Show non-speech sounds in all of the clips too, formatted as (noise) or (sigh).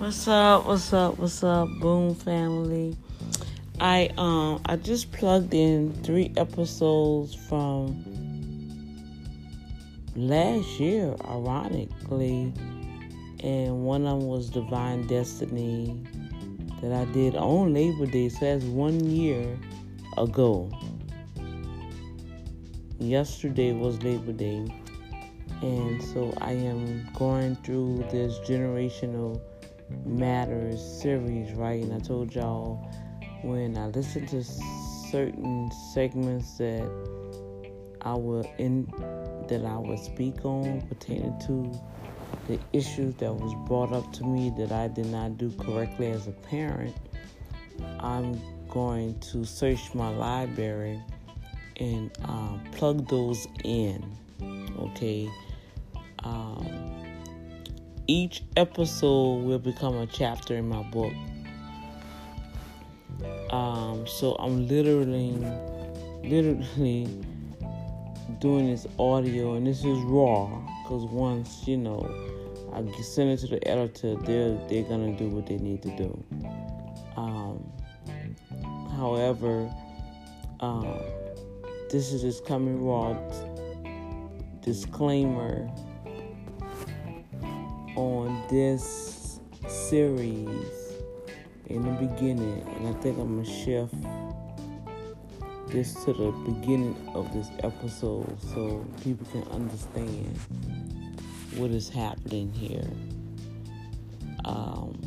What's up? What's up? What's up, Boom family? I um I just plugged in three episodes from last year, ironically, and one of them was Divine Destiny that I did on Labor Day. So that's one year ago. Yesterday was Labor Day, and so I am going through this generational matters series, right? And I told y'all when I listen to certain segments that I will in that I will speak on pertaining to the issues that was brought up to me that I did not do correctly as a parent, I'm going to search my library and um, plug those in. Okay. Um, each episode will become a chapter in my book. Um, so I'm literally, literally (laughs) doing this audio, and this is raw because once you know I send it to the editor, they're they're gonna do what they need to do. Um, however, um, this is just coming raw. Disclaimer on this series in the beginning, and I think I'm gonna shift this to the beginning of this episode so people can understand what is happening here. Um,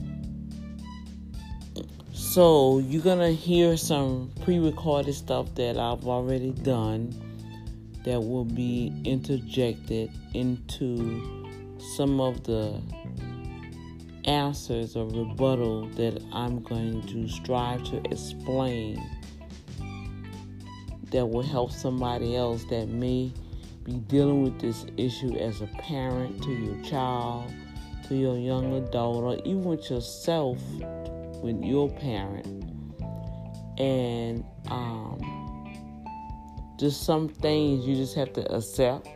so you're gonna hear some pre-recorded stuff that I've already done that will be interjected into some of the answers or rebuttal that I'm going to strive to explain that will help somebody else that may be dealing with this issue as a parent to your child, to your young adult, or even with yourself with your parent. And um, just some things you just have to accept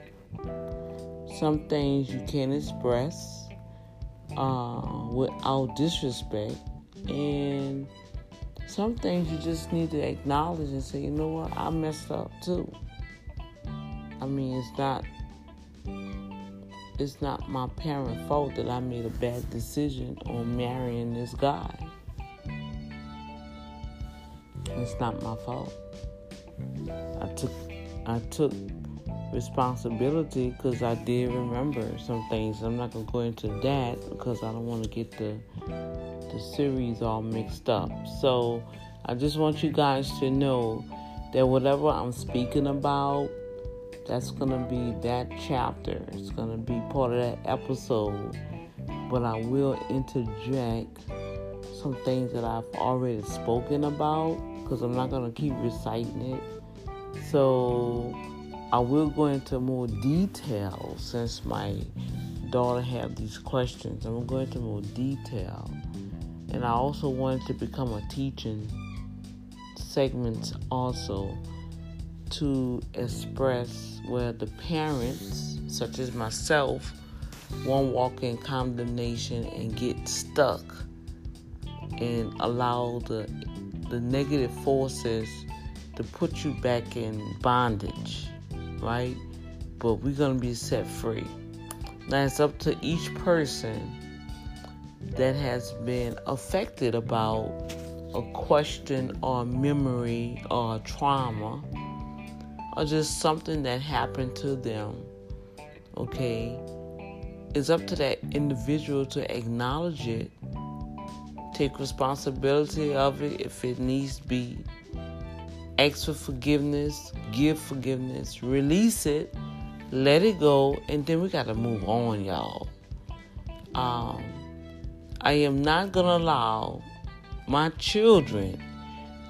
some things you can't express uh, without disrespect, and some things you just need to acknowledge and say, you know what, I messed up too. I mean, it's not it's not my parent fault that I made a bad decision on marrying this guy. It's not my fault. I took I took responsibility because I did remember some things. I'm not gonna go into that because I don't want to get the the series all mixed up. So I just want you guys to know that whatever I'm speaking about, that's gonna be that chapter. It's gonna be part of that episode. But I will interject some things that I've already spoken about because I'm not gonna keep reciting it. So I will go into more detail since my daughter had these questions. I'm going to go into more detail. And I also wanted to become a teaching segment also to express where the parents, such as myself, won't walk in condemnation and get stuck and allow the the negative forces to put you back in bondage right? But we're going to be set free. Now it's up to each person that has been affected about a question or memory or trauma or just something that happened to them. Okay? It's up to that individual to acknowledge it, take responsibility of it if it needs to be ask for forgiveness, give forgiveness, release it, let it go, and then we got to move on, y'all. Um, I am not going to allow my children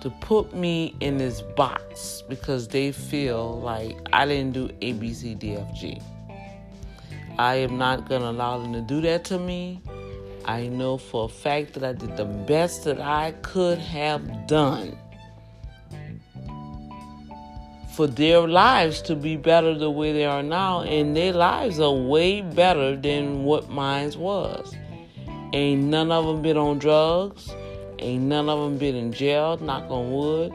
to put me in this box because they feel like I didn't do A, B, C, D, F, G. I am not going to allow them to do that to me. I know for a fact that I did the best that I could have done for their lives to be better the way they are now, and their lives are way better than what mine was. Ain't none of them been on drugs. Ain't none of them been in jail, knock on wood.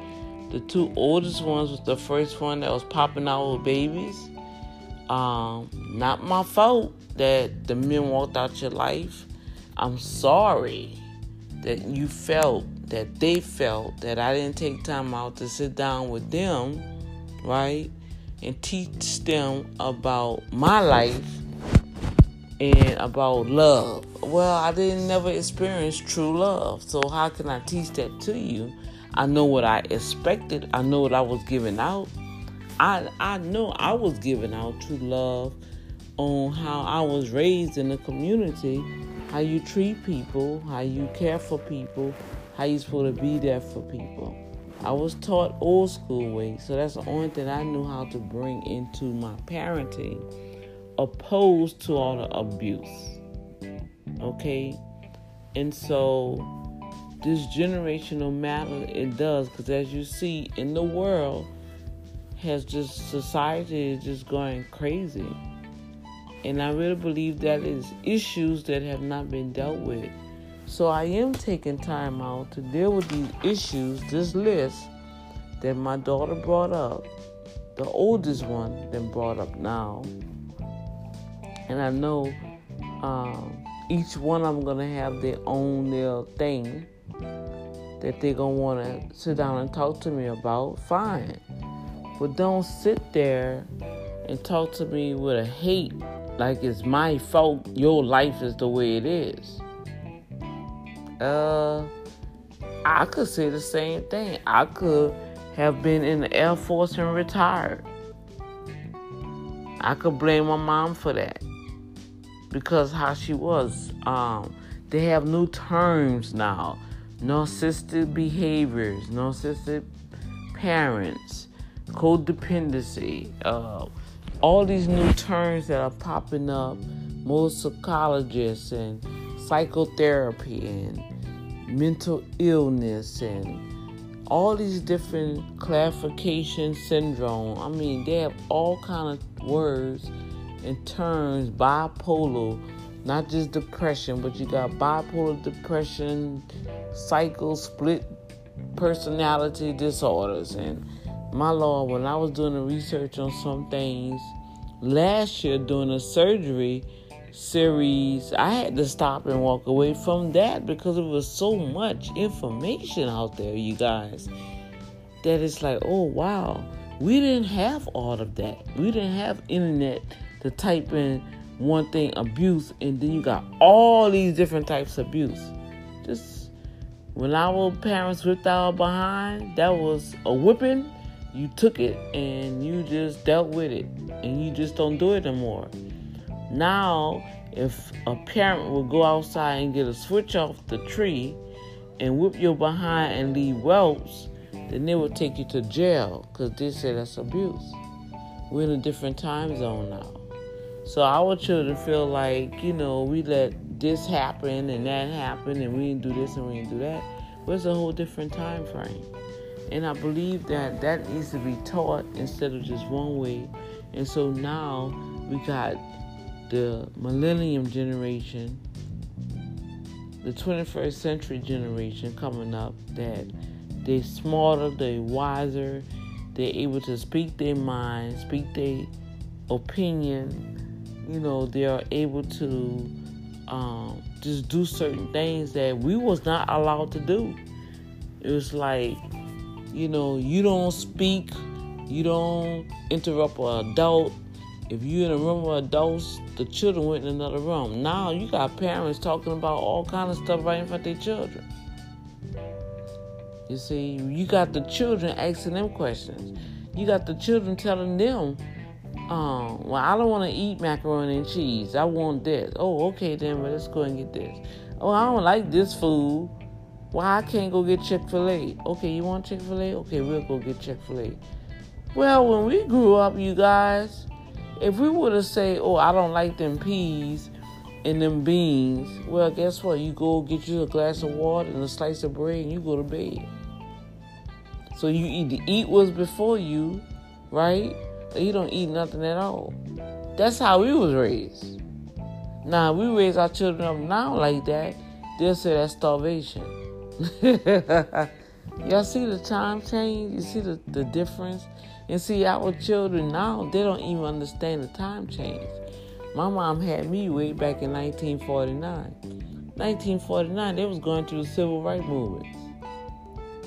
The two oldest ones was the first one that was popping out with babies. Um, not my fault that the men walked out your life. I'm sorry that you felt that they felt that I didn't take time out to sit down with them, right? And teach them about my life and about love. Well, I didn't never experience true love. So how can I teach that to you? I know what I expected. I know what I was giving out. I I know I was giving out true love on how I was raised in the community, how you treat people, how you care for people, how you supposed to be there for people. I was taught old school ways, so that's the only thing I knew how to bring into my parenting, opposed to all the abuse. Okay, and so this generational matter it does because as you see in the world has just society is just going crazy and i really believe that is issues that have not been dealt with so i am taking time out to deal with these issues this list that my daughter brought up the oldest one then brought up now and i know um, each one of them gonna have their own little thing that they're gonna want to sit down and talk to me about, fine. But don't sit there and talk to me with a hate like it's my fault. Your life is the way it is. Uh, I could say the same thing. I could have been in the Air Force and retired. I could blame my mom for that because how she was. Um, they have new terms now narcissistic behaviors, narcissistic parents, codependency, uh, all these new terms that are popping up, most psychologists and psychotherapy and mental illness and all these different classification syndrome. I mean, they have all kind of words and terms, bipolar, not just depression, but you got bipolar depression, cycle split personality disorders. And my Lord, when I was doing the research on some things last year during a surgery series, I had to stop and walk away from that because it was so much information out there, you guys, that it's like, oh wow, we didn't have all of that. We didn't have internet to type in one thing abuse and then you got all these different types of abuse. Just when our parents whipped our behind, that was a whipping. You took it and you just dealt with it, and you just don't do it anymore. Now, if a parent will go outside and get a switch off the tree and whip your behind and leave welts, then they will take you to jail because they say that's abuse. We're in a different time zone now. So our children feel like, you know, we let this happen and that happen and we didn't do this and we didn't do that. But it's a whole different time frame. And I believe that that needs to be taught instead of just one way. And so now we got the millennium generation, the 21st century generation coming up that they're smarter, they're wiser, they're able to speak their mind, speak their opinion. You know, they are able to um, just do certain things that we was not allowed to do. It was like, you know, you don't speak, you don't interrupt an adult. If you in a room with adults, the children went in another room. Now you got parents talking about all kind of stuff right in front of their children. You see, you got the children asking them questions. You got the children telling them um, well, I don't want to eat macaroni and cheese. I want this. Oh, okay then, but let's go and get this. Oh, I don't like this food. Why I can't go get Chick fil A? Okay, you want Chick fil A? Okay, we'll go get Chick fil A. Well, when we grew up, you guys, if we would have said, oh, I don't like them peas and them beans, well, guess what? You go get you a glass of water and a slice of bread and you go to bed. So you either eat what's before you, right? you don't eat nothing at all. That's how we was raised. Now we raise our children up now like that. they'll say that's starvation. (laughs) Y'all see the time change? You see the, the difference? And see, our children now, they don't even understand the time change. My mom had me way back in 1949. 1949, they was going through the civil rights movement,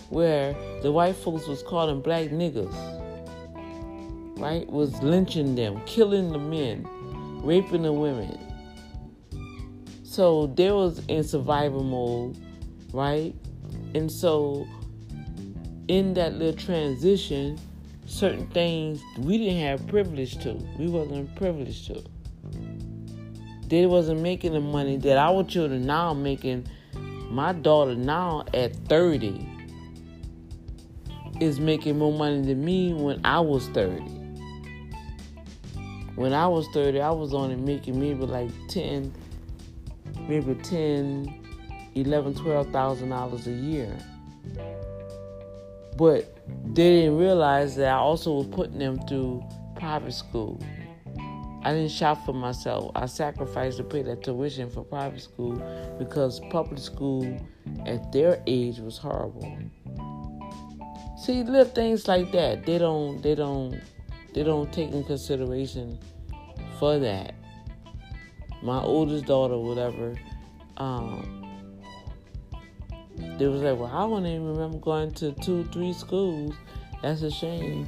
where the white folks was calling black niggas, right? Was lynching them, killing the men, raping the women. So they was in survival mode, right? And so in that little transition, certain things we didn't have privilege to. We wasn't privileged to. They wasn't making the money that our children now making. My daughter now at 30 is making more money than me when I was 30. When I was 30, I was only making maybe like 10, maybe 10, 11, 12,000 dollars a year. But they didn't realize that I also was putting them through private school. I didn't shop for myself. I sacrificed to pay that tuition for private school because public school at their age was horrible. See, little things like that, they don't, they don't, they don't take in consideration for that. My oldest daughter, whatever, um, they was like, well, I don't even remember going to two, three schools. That's a shame.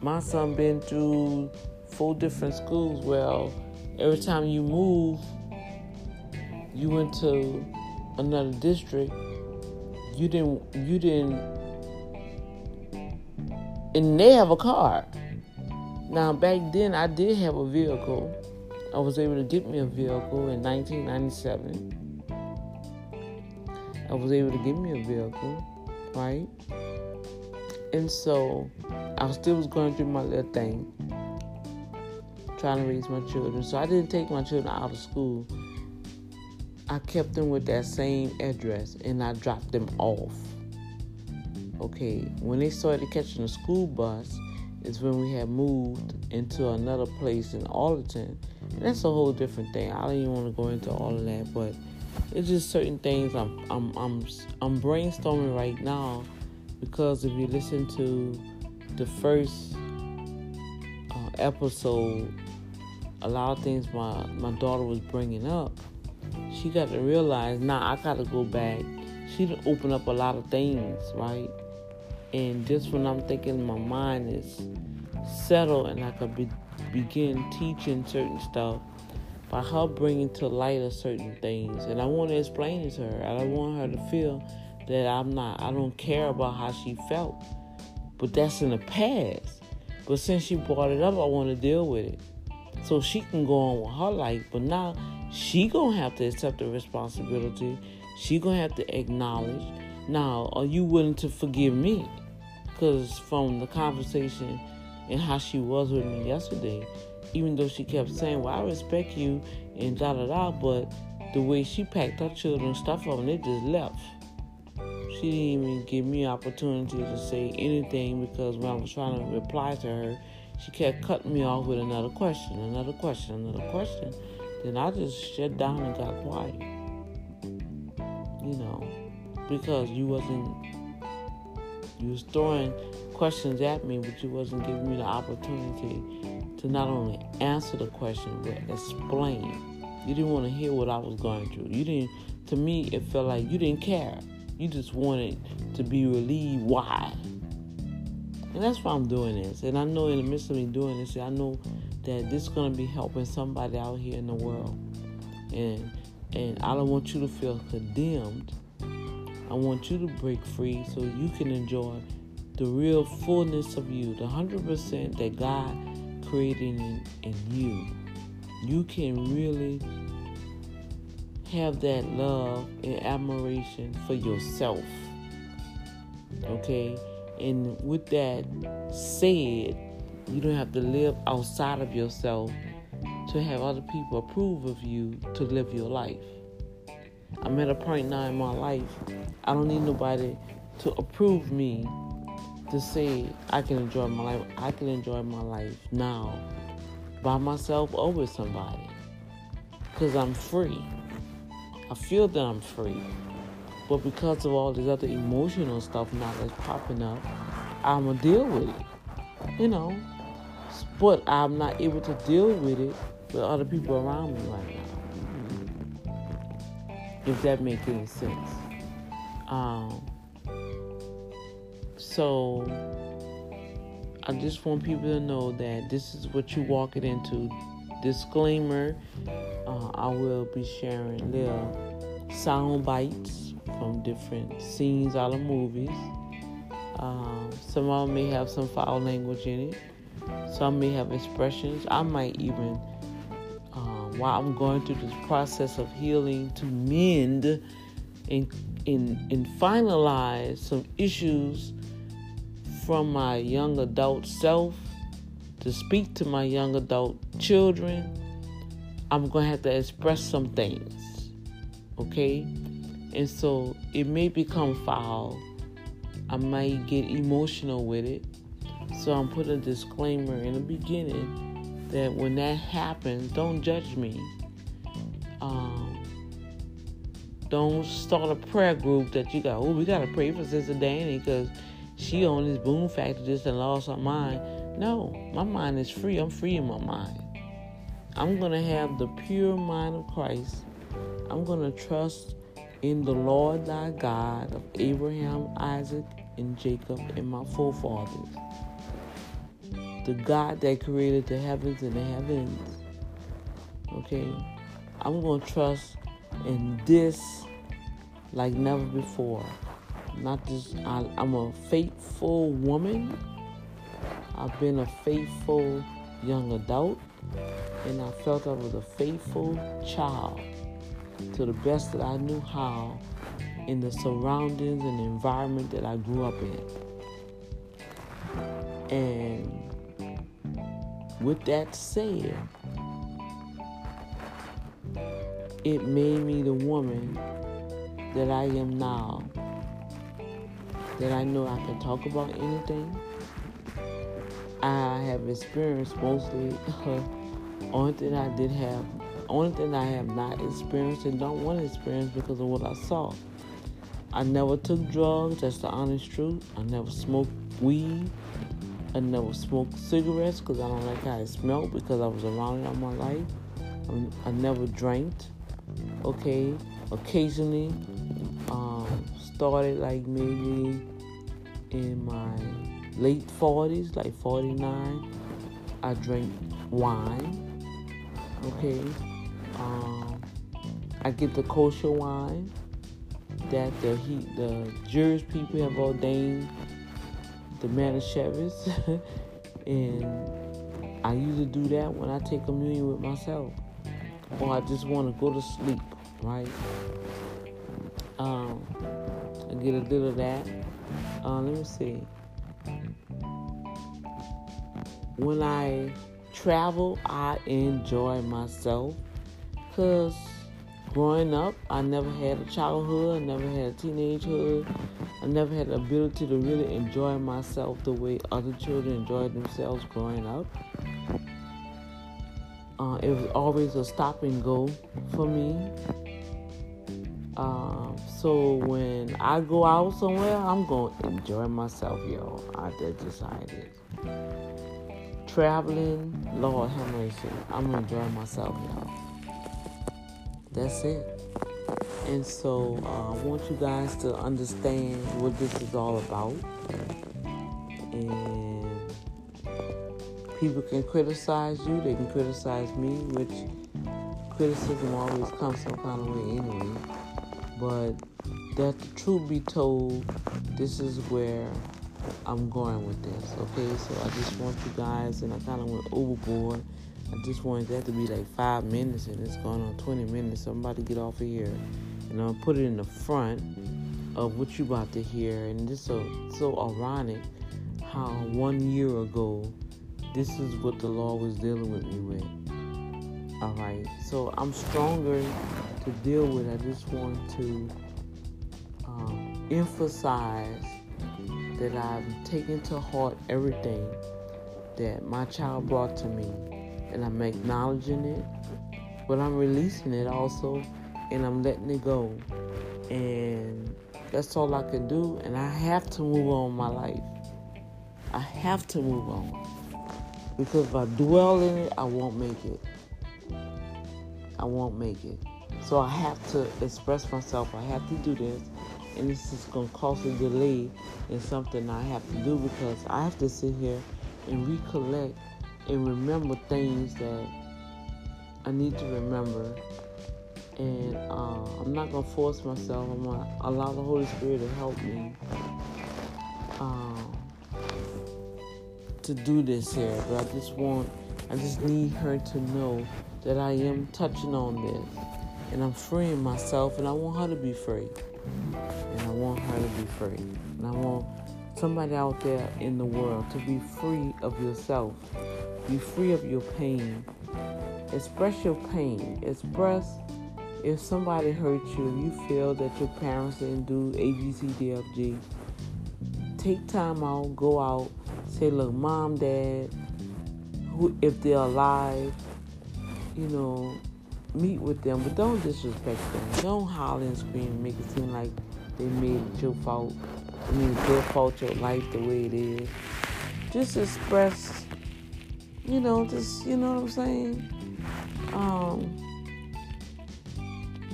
My son been through four different schools. Well, every time you move, you went to another district. You didn't. You didn't. And they have a car. Now back then, I did have a vehicle. I was able to get me a vehicle in 1997. I was able to get me a vehicle, right? And so I still was going through my little thing, trying to raise my children. So I didn't take my children out of school. I kept them with that same address and I dropped them off. Okay, when they started catching a school bus, is when we had moved into another place in Arlington. And that's a whole different thing. I don't even want to go into all of that, but it's just certain things I'm I'm I'm I'm brainstorming right now because if you listen to the first uh, episode, a lot of things my my daughter was bringing up, she got to realize now nah, I got to go back. She done open up a lot of things, right? And just when I'm thinking my mind is settled and I could be, begin teaching certain stuff by her bringing to light of certain things. And I want to explain it to her. I don't want her to feel that I'm not, I don't care about how she felt. But that's in the past. But since she brought it up, I want to deal with it. So she can go on with her life. But now she gonna have to accept the responsibility. She gonna have to acknowledge. Now, are you willing to forgive me? Because from the conversation and how she was with me yesterday, even though she kept saying, Well, I respect you and da da da, but the way she packed her children's stuff up and they just left. She didn't even give me opportunity to say anything because when I was trying to reply to her, she kept cutting me off with another question, another question, another question. Then I just shut down and got quiet. You know, because you wasn't you was throwing questions at me, but you wasn't giving me the opportunity to not only answer the question but explain. You didn't want to hear what I was going through. You didn't. To me, it felt like you didn't care. You just wanted to be relieved. Why? And that's why I'm doing this. And I know in the midst of me doing this, I know that this is going to be helping somebody out here in the world. And and I don't want you to feel condemned. I want you to break free so you can enjoy the real fullness of you, the 100% that God creating in, you, you can really have that love and admiration for yourself. Okay? And with that said, you don't have to live outside of yourself to have other people approve of you to live your life. I'm at a point now in my life, I don't need nobody to approve me to say I can enjoy my life. I can enjoy my life now by myself or with somebody because I'm free. I feel that I'm free. But because of all this other emotional stuff now that's popping up, I'm going to deal with it. You know. But I'm not able to deal with it with other people around me right now. If that makes any sense. Um, so I just want people to know that this is what you're walking into. Disclaimer uh, I will be sharing little sound bites from different scenes out of movies. Um, some of them may have some foul language in it. Some may have expressions. I might even, um, while I'm going through this process of healing, to mend and, and, and finalize some issues from my young adult self to speak to my young adult children, I'm going to have to express some things. Okay? And so it may become foul. I might get emotional with it. So I'm putting a disclaimer in the beginning that when that happens, don't judge me. Um, don't start a prayer group that you got, oh, we got to pray for Sister Danny because she on this boom factor just and lost her mind. No, my mind is free. I'm free in my mind. I'm to have the pure mind of Christ. I'm to trust in the Lord thy God of Abraham, Isaac, and Jacob, and my forefathers. The God that created the heavens and the heavens. Okay? I'm to trust in this like never before. Not just, I, I'm a faithful woman. I've been a faithful young adult. And I felt I was a faithful child to the best that I knew how in the surroundings and the environment that I grew up in. And with that said, it made me the woman that I am now that I know I can talk about anything. I have experienced mostly. Uh, only thing I did have, only thing I have not experienced and don't want to experience because of what I saw. I never took drugs. That's the honest truth. I never smoked weed. I never smoked cigarettes because I don't like how it smelled because I was around it all my life. I, never drank. Okay, occasionally started like maybe in my late 40s, like 49. I drank wine. Okay, um, I get the kosher wine that the he, the Jewish people have ordained the Manischewitz, (laughs) and I usually do that when I take communion with myself, or I just want to go to sleep, right? Um, I get a little of that. Uh, let me see. When I travel, I enjoy myself because growing up, I never had a childhood, I never had a teenagehood, I never had the ability to really enjoy myself the way other children enjoy themselves growing up. Uh, it was always a stop and go for me. Um, so when I go out somewhere, I'm going to enjoy myself, y'all. I, just is. Traveling, Lord have mercy. I'm going to enjoy myself, y'all. That's it. And so uh, I want you guys to understand what this is all about. And people can criticize you, they can criticize me, which criticism always comes some kind of way anyway. But that truth be told, this is where I'm going with this. Okay, so I just want you guys, and I kind of went overboard. I just wanted that to be like five minutes, and it's going on 20 minutes. So I'm about to get off of here, and I'll put it in the front of what you about to hear. And this so so ironic how one year ago, this is what the law was dealing with me with. All right, so I'm stronger to deal with. I just want to um, emphasize that I've taken to heart everything that my child brought to me, and I'm acknowledging it, but I'm releasing it also and I'm letting it go. And that's all I can do. And I have to move on my life. I have to move on. Because if I dwell in it, I won't make it. I won't make it. So I have to express myself. I have to do this. And this is going to cause a delay in something I have to do because I have to sit here and recollect and remember things that I need to remember. And uh, I'm not going to force myself. I'm going to allow the Holy Spirit to help me um, to do this here. But I just want, I just need her to know that I am touching on this. And I'm freeing myself, and I want her to be free. And I want her to be free. And I want somebody out there in the world to be free of yourself. Be free of your pain. Express your pain. Express if somebody hurt you, you feel that your parents didn't do A, B, C, D, F, G, take time out, go out, say, look, mom, dad, who, if they're alive, you know, meet with them, but don't disrespect them. Don't holler and scream make it seem like they made it your fault. I mean, their fault, your life the way it is. Just express, you know, just, you know what I'm saying? Um,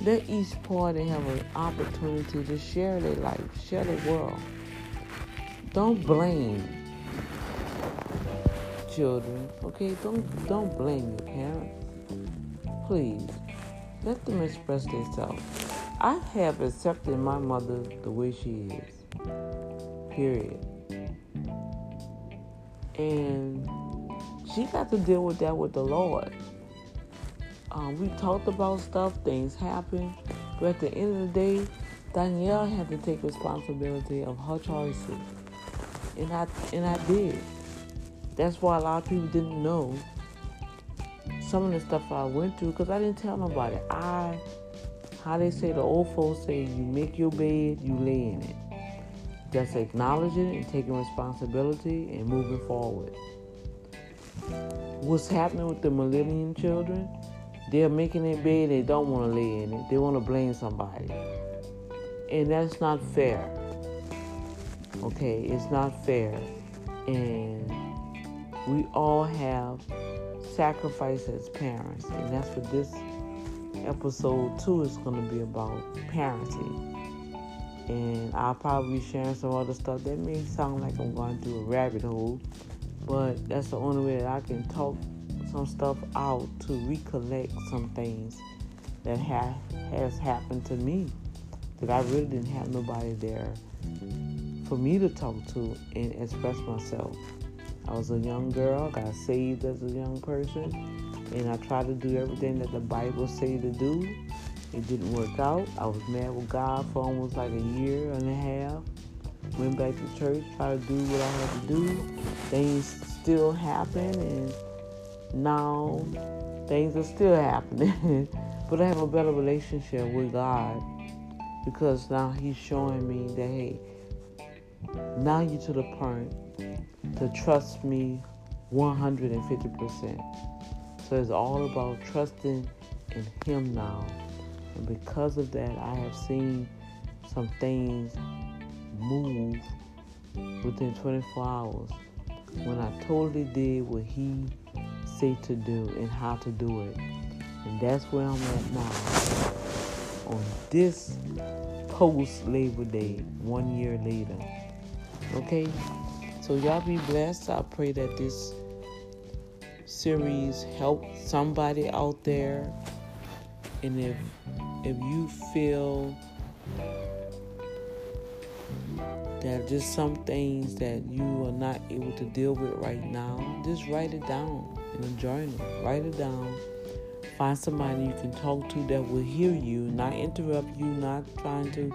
let each party have an opportunity to share their life, share the world. Don't blame children, okay? Don't don't blame your parents. Please, let them express themselves. I have accepted my mother the way she is. Period. And she got to deal with that with the Lord. Um, we talked about stuff, things happen, but at the end of the day, Danielle had to take responsibility of her choices, and I and I did. That's why a lot of people didn't know some of the stuff I went through because I didn't tell nobody. I, how they say, the old folks say, you make your bed, you lay in it. Just acknowledging and taking responsibility and moving forward. What's happening with the millennium children? They're making their bed, they don't want to lay in it. They want to blame somebody. And that's not fair. Okay, it's not fair. And we all have sacrifice as parents, and that's what this episode two is going to be about parenting. And I'll probably be sharing some other stuff that may sound like I'm going through a rabbit hole, but that's the only way that I can talk some stuff out to recollect some things that ha- has happened to me that I really didn't have nobody there for me to talk to and express myself. I was a young girl, got saved as a young person, and I tried to do everything that the Bible say to do. It didn't work out. I was mad with God for almost like a year and a half. Went back to church, tried to do what I had to do. Things still happen, and now things are still happening. (laughs) but I have a better relationship with God because now He's showing me that hey, now you're to the point to trust me 150%. So it's all about trusting in Him now. And because of that, I have seen some things move within 24 hours when I totally did what He said to do and how to do it. And that's where I'm at now. On this post Labor Day, one year later. Okay? So y'all be blessed. I pray that this series help somebody out there. And if if you feel that just some things that you are not able to deal with right now, just write it down in a journal. Write it down. Find somebody you can talk to that will hear you, not interrupt you, not trying to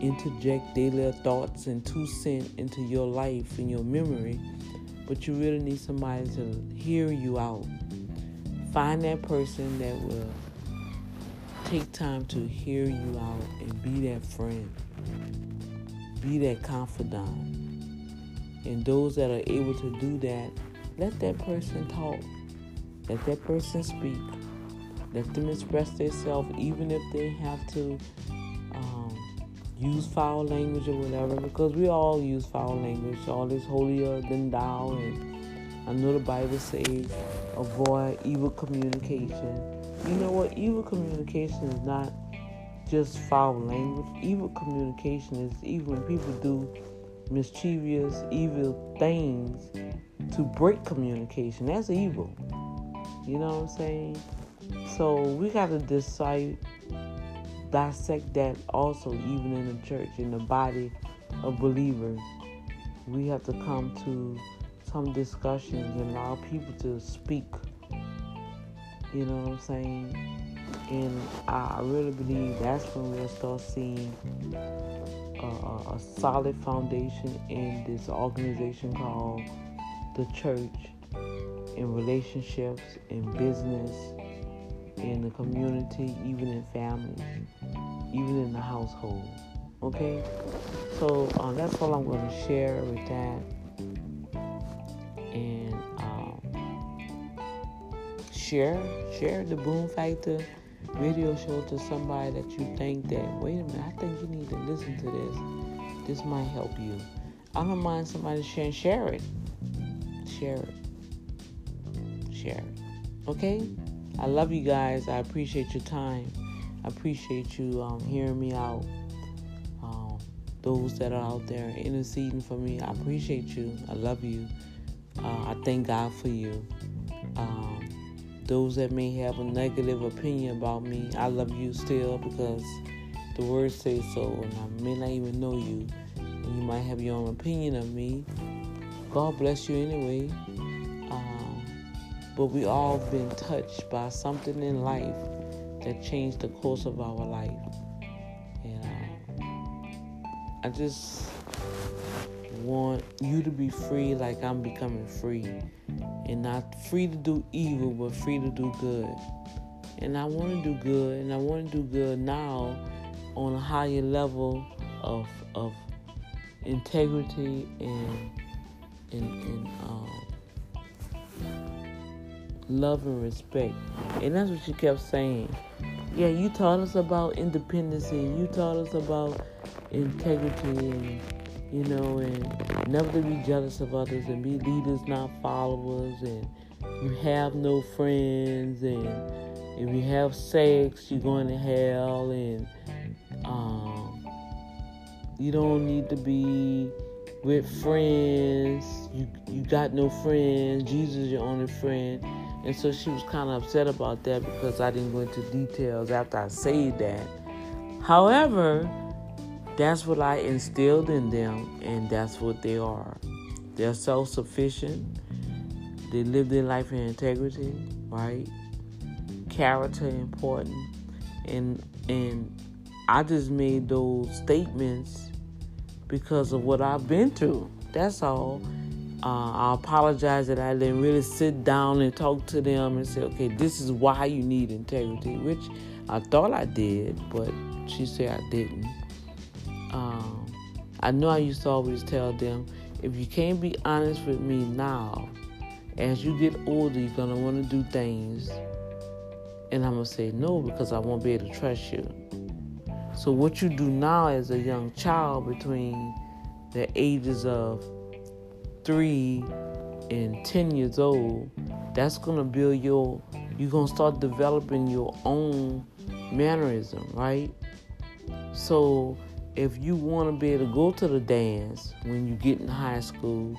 interject daily thoughts and two cents into your life and your memory, but you really need somebody to hear you out. Find that person that will take time to hear you out and be that friend, be that confidant. And those that are able to do that, let that person talk, let that person speak. Let them express themselves, even if they have to um, use foul language or whatever, because we all use foul language. All is holier than thou, and I know the Bible says avoid evil communication. You know what? Evil communication is not just foul language. Evil communication is even when people do mischievous, evil things to break communication. That's evil. You know what I'm saying? So we got to decide, dissect that also, even in the church, in the body of believers. We have to come to some discussions and allow people to speak. You know what I'm saying? And I really believe that's when we'll start seeing a, a solid foundation in this organization called the church, in relationships, in business, in the community, even in families, even in the household. Okay? So uh, that's all I'm going to share with that. And um, share, share the Boom Factor video show to somebody that you think that, wait a minute, I think you need to listen to this. This might help you. I don't mind somebody sharing, share it. Share it. Share it. Okay? I love you guys. I appreciate your time. I appreciate you um, hearing me out. Um, those that are out there interceding for me, I appreciate you. I love you. Uh, I thank God for you. Um, those that may have a negative opinion about me, I love you still because the word says so, and I may not even know you, and you might have your own opinion of me. God bless you anyway. But we all been touched by something in life that changed the course of our life, and uh, I just want you to be free like I'm becoming free and not free to do evil, but free to do good. And I want to do good, and I want to do good now on a higher level of of integrity and and, and um, love and respect. And that's what you kept saying. Yeah, you taught us about independence, and you taught us about integrity and you know, and never to be jealous of others and be leaders, not followers, and you have no friends, and if you have sex, you're going to hell, and um, you don't need to be with friends. You you got no friends. Jesus is your only friend. And so she was kind of upset about that because I didn't go into details after I said that. However, that's what I instilled in them, and that's what they are. They're self sufficient, they live their life in integrity, right? Character important. And and I just made those statements because of what I've been through. That's all. Uh, I apologize that I didn't really sit down and talk to them and say, okay, this is why you need integrity, which I thought I did, but she said I didn't. Um, I know I used to always tell them, if you can't be honest with me now, as you get older, you're gonna want to do things, and I'm gonna say no because I won't be able to trust you. So what you do now as a young child between the ages of three and ten years old, that's gonna build your. You're gonna start developing your own mannerism, right? So if you want to be able to go to the dance when you get in high school,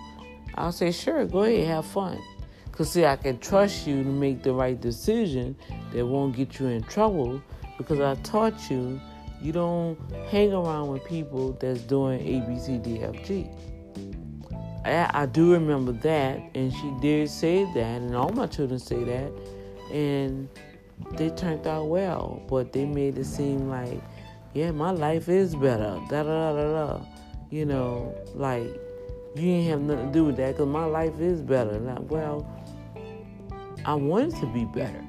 I'll say, sure, go ahead, have fun. Because, see, I can trust you to make the right decision that won't get you in trouble because I taught you you don't hang around with people that's doing A, B, C, D, F, G. I, I do remember that, and she did say that, and all my children say that, and they turned out well, but they made it seem like yeah, my life is better. Da da da da da. You know, like you ain't have nothing to do with that because my life is better. Well, I want it to be better.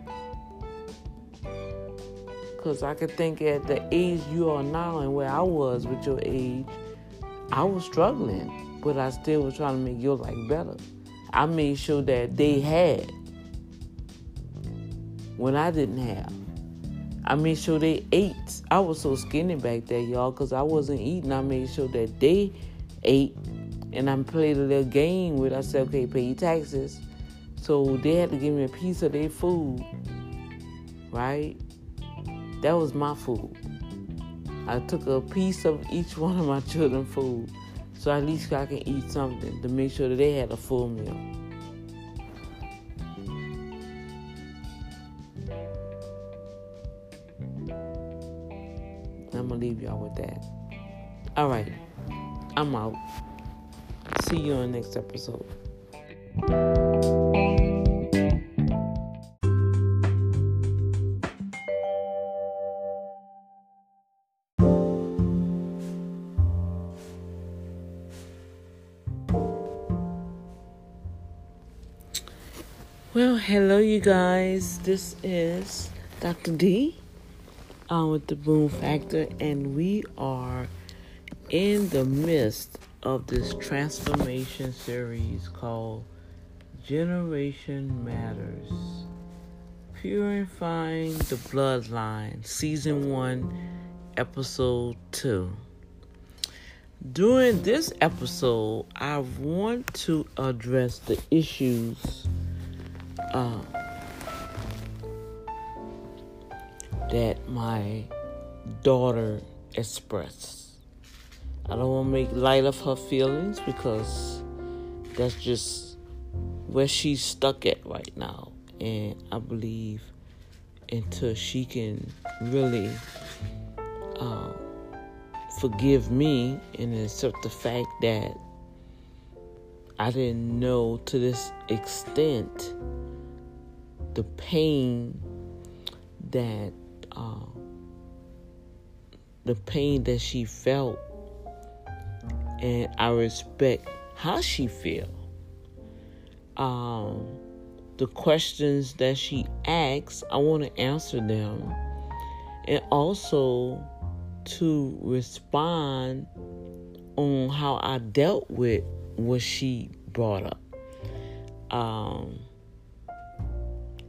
Because I could think at the age you are now and where I was with your age, I was struggling, but I still was trying to make your life better. I made sure that they had when I didn't have. I made sure they ate. I was so skinny back there, y'all, because I wasn't eating. I made sure that they ate. And I played a little game with, I said, okay, pay your taxes. So they had to give me a piece of their food, right? That was my food. I took a piece of each (laughs) one of my children's food. So at least I can eat something to make sure that they had a full meal. I'm gonna leave y'all with that. All right, I'm out. See you on the next episode. Well, hello, you guys. This is Dr. D uh, with the Boom Factor, and we are in the midst of this transformation series called Generation Matters Purifying the Bloodline, Season 1, Episode 2. During this episode, I want to address the issues uh, that my daughter expressed. I don't want to make light of her feelings because that's just where she's stuck at right now. And I believe until she can really uh, forgive me and accept the fact that I didn't know to this extent the pain that uh, the pain that she felt and I respect how she feel. Um, the questions that she asks, I want to answer them, and also to respond on how I dealt with what she brought up. Um,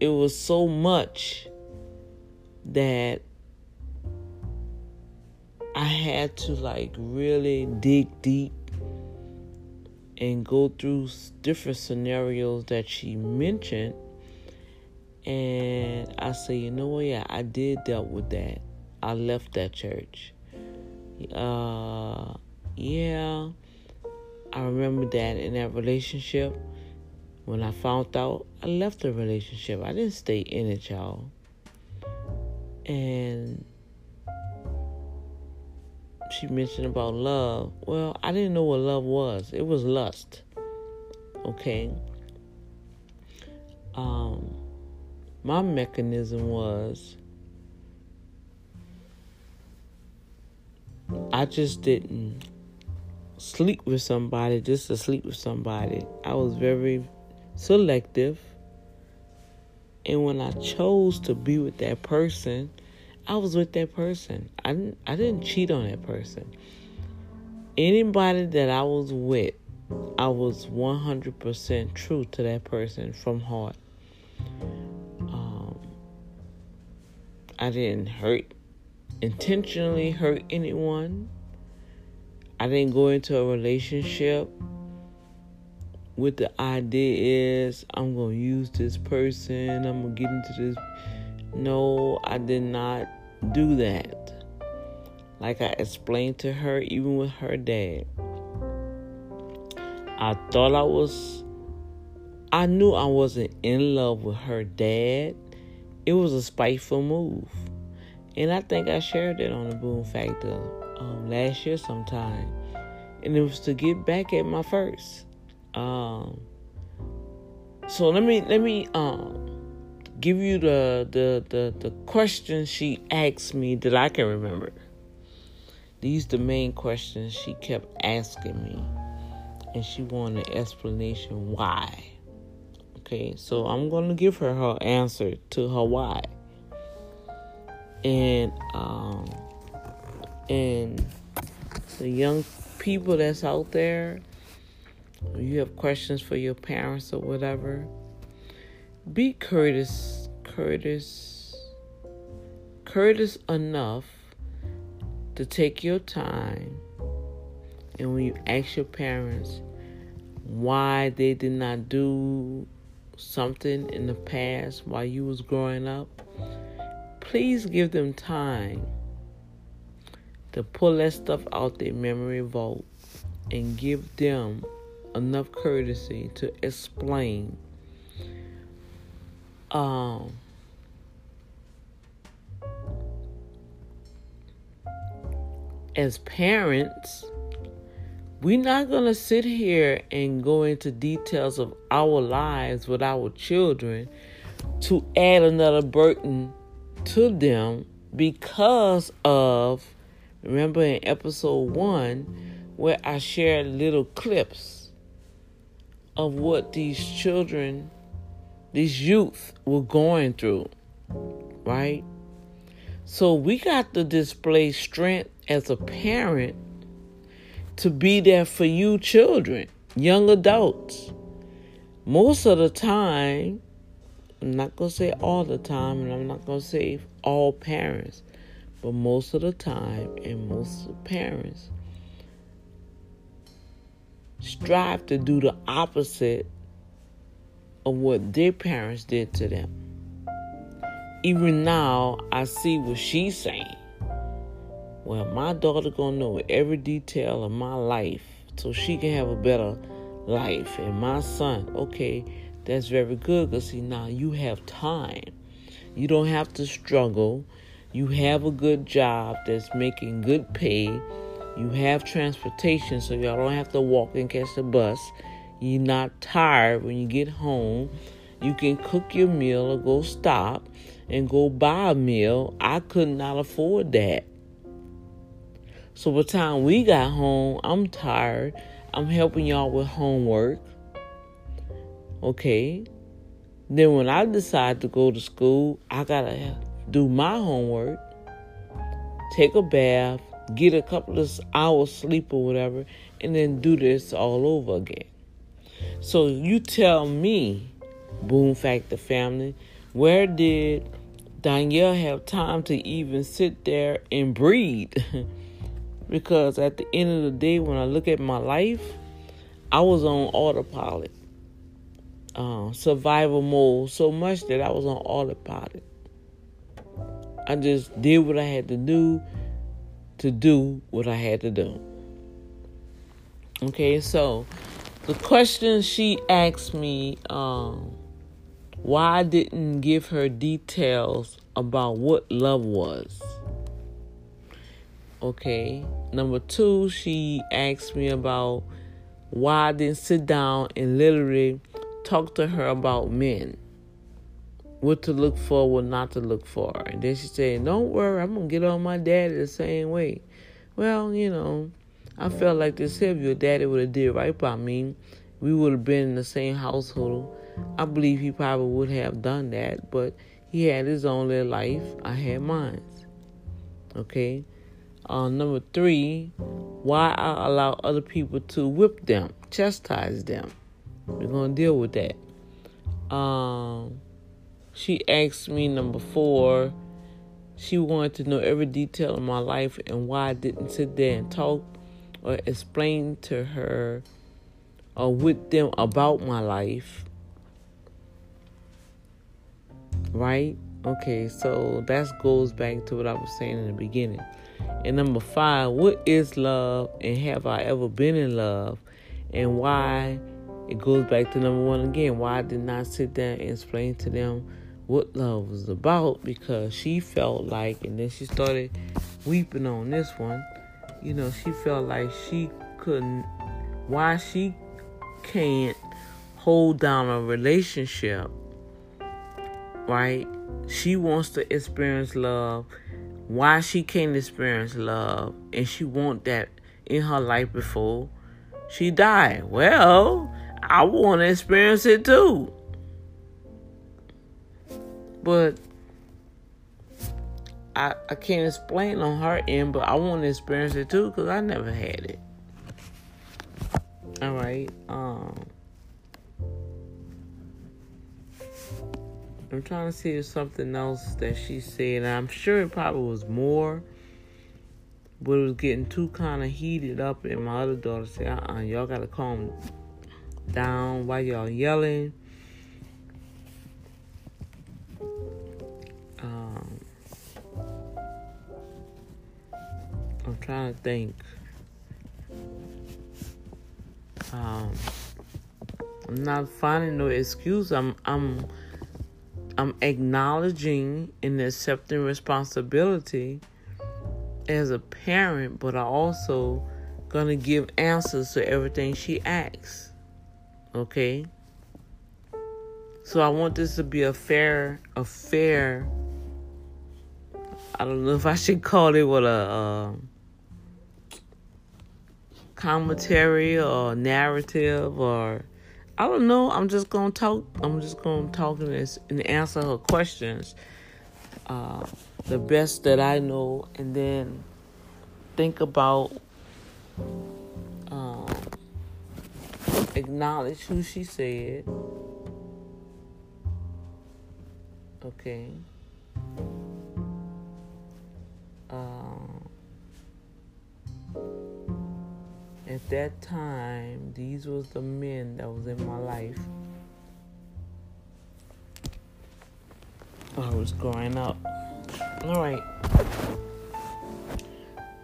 it was so much that I had to like really dig deep and go through different scenarios that she mentioned. And I say, you know what? Yeah, I did dealt with that. I left that church. Uh, yeah, I remember that in that relationship. When I found out, I left the relationship. I didn't stay in it, y'all. And she mentioned about love. Well, I didn't know what love was. It was lust. Okay. Um, my mechanism was I just didn't sleep with somebody just to sleep with somebody. I was very selective. And when I chose to be with that person, I was with that person. I didn't I didn't cheat on that person. Anybody that I was with, I was 100% true to that person from heart. Um, I didn't hurt, intentionally hurt anyone. I didn't go into a relationship with the idea is I'm gonna use this person, I'm gonna get into this. No, I did not do that. Like I explained to her, even with her dad. I thought I was, I knew I wasn't in love with her dad. It was a spiteful move. And I think I shared it on the Boom Factor um, last year sometime. And it was to get back at my first. Um, so let me let me um give you the the the the questions she asked me that I can remember. These the main questions she kept asking me, and she wanted an explanation why. Okay, so I'm gonna give her her answer to her why. And um and the young people that's out there you have questions for your parents or whatever, be courteous, courteous, courteous enough to take your time. And when you ask your parents why they did not do something in the past while you was growing up, please give them time to pull that stuff out their memory vault and give them enough courtesy to explain um, as parents we're not going to sit here and go into details of our lives with our children to add another burden to them because of, remember in episode one, where I shared little clips of what these children, these youth were going through, right? So we got to display strength as a parent to be there for you children, young adults. Most of the time, I'm not going to say all the time, and I'm not going to say all parents, but most of the time, and most of the parents strive to do the opposite of what their parents did to them. Even now, I see what she's saying. Well, my daughter gonna know every detail of my life so she can have a better life. And my son, okay, that's very good because see now you have time. You don't have to struggle. You have a good job that's making good pay. You have transportation so y'all don't have to walk and catch the bus. You're not tired when you get home. You can cook your meal or go stop and go buy a meal. I could not afford that. So by the time we got home, I'm tired. I'm helping y'all with homework. Okay. Then when I decide to go to school, I gotta do my homework, take a bath, get a couple of hours sleep or whatever, and then do this all over again. So you tell me, Boom Factor family, where did Danielle have time to even sit there and breathe? (laughs) because at the end of the day, when I look at my life, I was on autopilot, uh, survival mode, so much that I was on autopilot. I just did what I had to do to do what I had to do. Okay, so the question she asked me, um, why I didn't give her details about what love was. Okay. Number two, she asked me about why I didn't sit down and literally talk to her about men. What to look for, what not to look for. And then she said, Don't worry, I'm gonna get on my daddy the same way. Well, you know, I felt like this if your daddy would have did right by me, we would have been in the same household. I believe he probably would have done that, but he had his own little life. I had mine. Okay? Uh, number three, why I allow other people to whip them, chastise them. We're gonna deal with that. Um, she asked me number four. She wanted to know every detail of my life and why I didn't sit there and talk or explain to her or with them about my life. Right? Okay, so that goes back to what I was saying in the beginning. And number five, what is love and have I ever been in love? And why it goes back to number one again. Why I did not sit there and explain to them what love was about because she felt like, and then she started weeping on this one. You know, she felt like she couldn't, why she can't hold down a relationship, right? She wants to experience love why she can't experience love and she want that in her life before she died. Well, I want to experience it too. But I, I can't explain on her end, but I want to experience it too because I never had it. All right. Um. I'm trying to see if something else that she said. I'm sure it probably was more, but it was getting too kind of heated up. And my other daughter said, "Uh, uh y'all gotta calm down. Why y'all yelling?" Trying to think. Um, I'm not finding no excuse. I'm I'm I'm acknowledging and accepting responsibility as a parent, but I also gonna give answers to everything she asks. Okay? So I want this to be a fair a fair I don't know if I should call it what a uh, commentary or narrative or I don't know. I'm just gonna talk. I'm just gonna talk and, and answer her questions uh, the best that I know, and then think about um, acknowledge who she said. Okay. At that time, these was the men that was in my life. I was growing up. All right.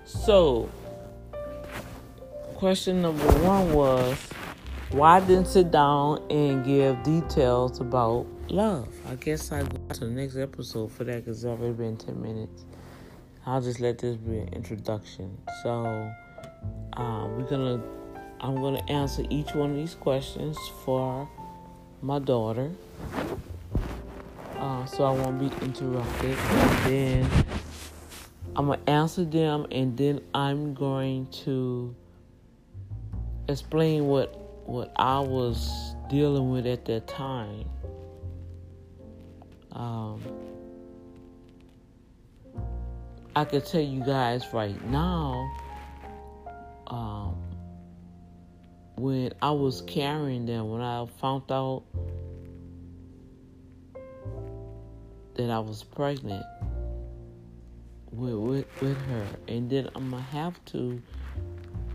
So, question number one was, why didn't sit down and give details about love? I guess I go to the next episode for that because it's already been ten minutes. I'll just let this be an introduction. So. Uh, we're gonna, I'm gonna answer each one of these questions for my daughter, uh, so I won't be interrupted. And then I'm gonna answer them, and then I'm going to explain what what I was dealing with at that time. Um, I can tell you guys right now um, when I was carrying them, when I found out that I was pregnant with, with, with her, and then I'm gonna have to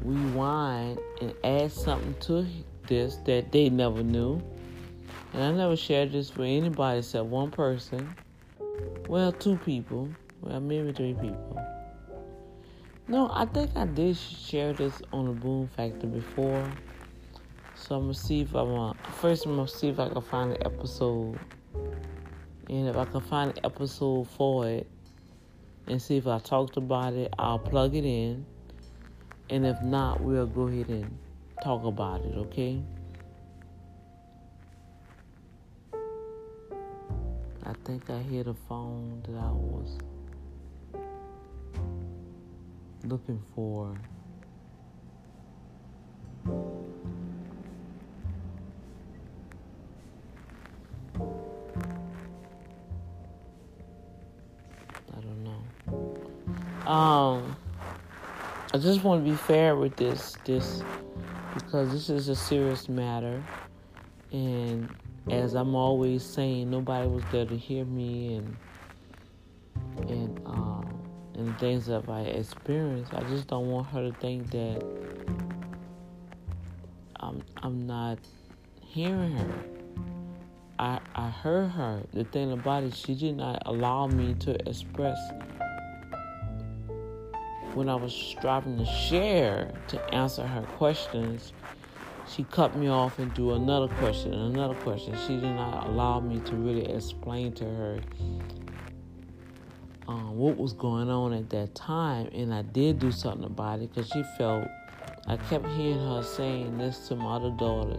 rewind and add something to this that they never knew. And I never shared this with anybody except one person. Well, two people. Well, maybe three people. No, I think I did share this on the Boom Factor before. So I'm gonna see if I want. First, I'm gonna see if I can find an episode, and if I can find an episode for it, and see if I talked about it, I'll plug it in. And if not, we'll go ahead and talk about it. Okay. I think I hear the phone that I was looking for I don't know. Um, I just want to be fair with this, this because this is a serious matter, and as I'm always saying, nobody was there to hear me, and and um, and things that I experienced, I just don't want her to think that I'm I'm not hearing her. I I heard her. The thing about it, she did not allow me to express when I was striving to share to answer her questions. She cut me off and threw another question, another question. She did not allow me to really explain to her um, what was going on at that time, and I did do something about it because she felt. I kept hearing her saying this to my other daughter.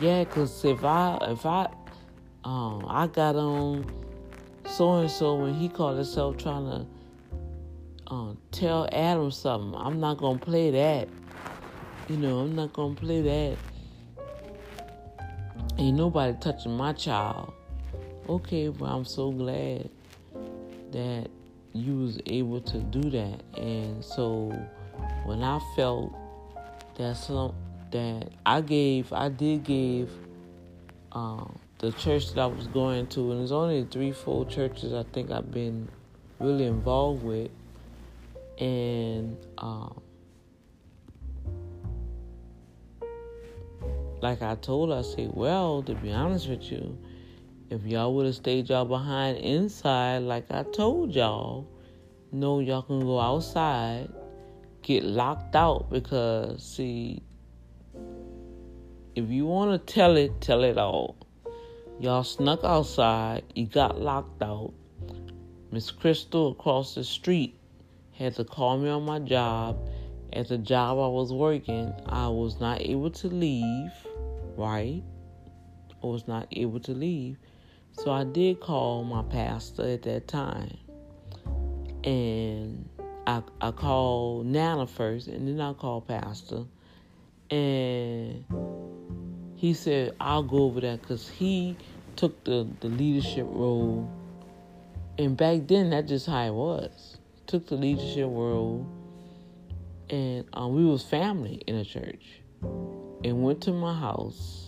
Yeah, cause if I if I um I got on so and so when he called himself trying to um, tell Adam something, I'm not gonna play that. You know, I'm not gonna play that. Ain't nobody touching my child. Okay, but I'm so glad that you was able to do that. And so when i felt that some that i gave i did give um, the church that I was going to, and there's only three, four churches I think I've been really involved with, and um, like I told her, I said, well, to be honest with you, if y'all would have stayed y'all behind inside, like I told y'all, no, y'all can go outside, get locked out because see, if you want to tell it, tell it all. Y'all snuck outside, you got locked out. Miss Crystal across the street had to call me on my job. At the job I was working, I was not able to leave, right? I was not able to leave. So I did call my pastor at that time. And I, I called Nana first, and then I called Pastor. And he said, I'll go over there because he took the, the leadership role. And back then, that's just how it was. Took the leadership role, and um, we was family in a church. And went to my house,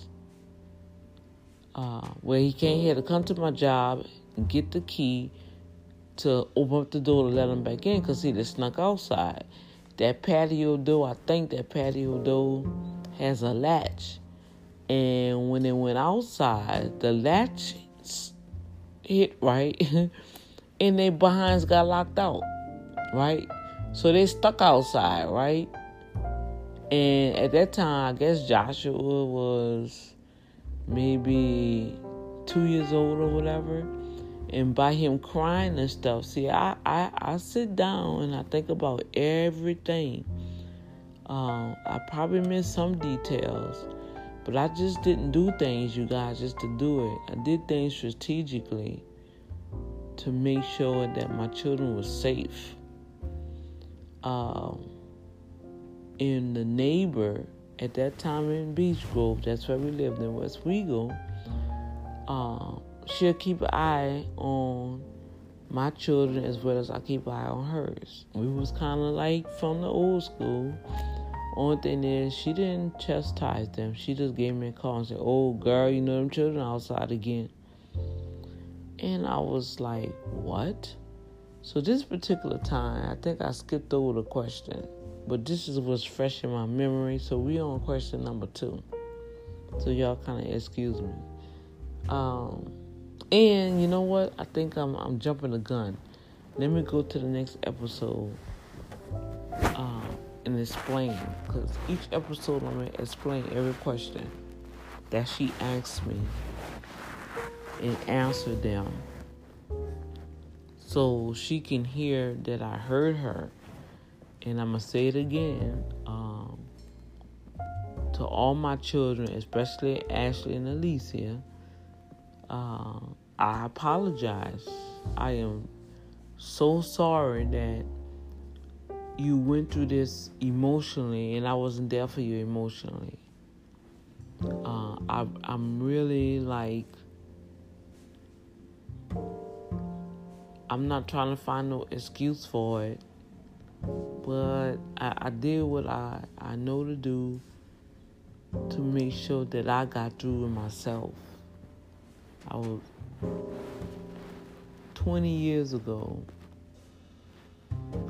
uh, where he came here to come to my job and get the key to open up the door to let him back in because he just snuck outside. That patio door, I think that patio door has a latch. And when they went outside, the latch hit right, (laughs) and their behinds got locked out, right? So they stuck outside, right? And at that time, I guess Joshua was maybe two years old or whatever. And by him crying and stuff, see, I, I, I sit down and I think about everything. Um, I probably missed some details but I just didn't do things, you guys, just to do it. I did things strategically to make sure that my children were safe. Um, and the neighbor at that time in Beech Grove, that's where we lived in Westwego, uh, she'll keep an eye on my children as well as I keep an eye on hers. We was kind of like from the old school only thing is, she didn't chastise them. She just gave me a call and said, Oh, girl, you know them children outside again. And I was like, What? So, this particular time, I think I skipped over the question, but this is what's fresh in my memory. So, we on question number two. So, y'all kind of excuse me. Um, and you know what? I think I'm, I'm jumping the gun. Let me go to the next episode. Um, and explain because each episode I'm gonna explain every question that she asks me and answer them so she can hear that I heard her and I'm gonna say it again um, to all my children especially Ashley and Alicia uh, I apologize I am so sorry that you went through this emotionally and I wasn't there for you emotionally. Uh, I, I'm really like, I'm not trying to find no excuse for it, but I, I did what I, I know to do to make sure that I got through with myself. I was 20 years ago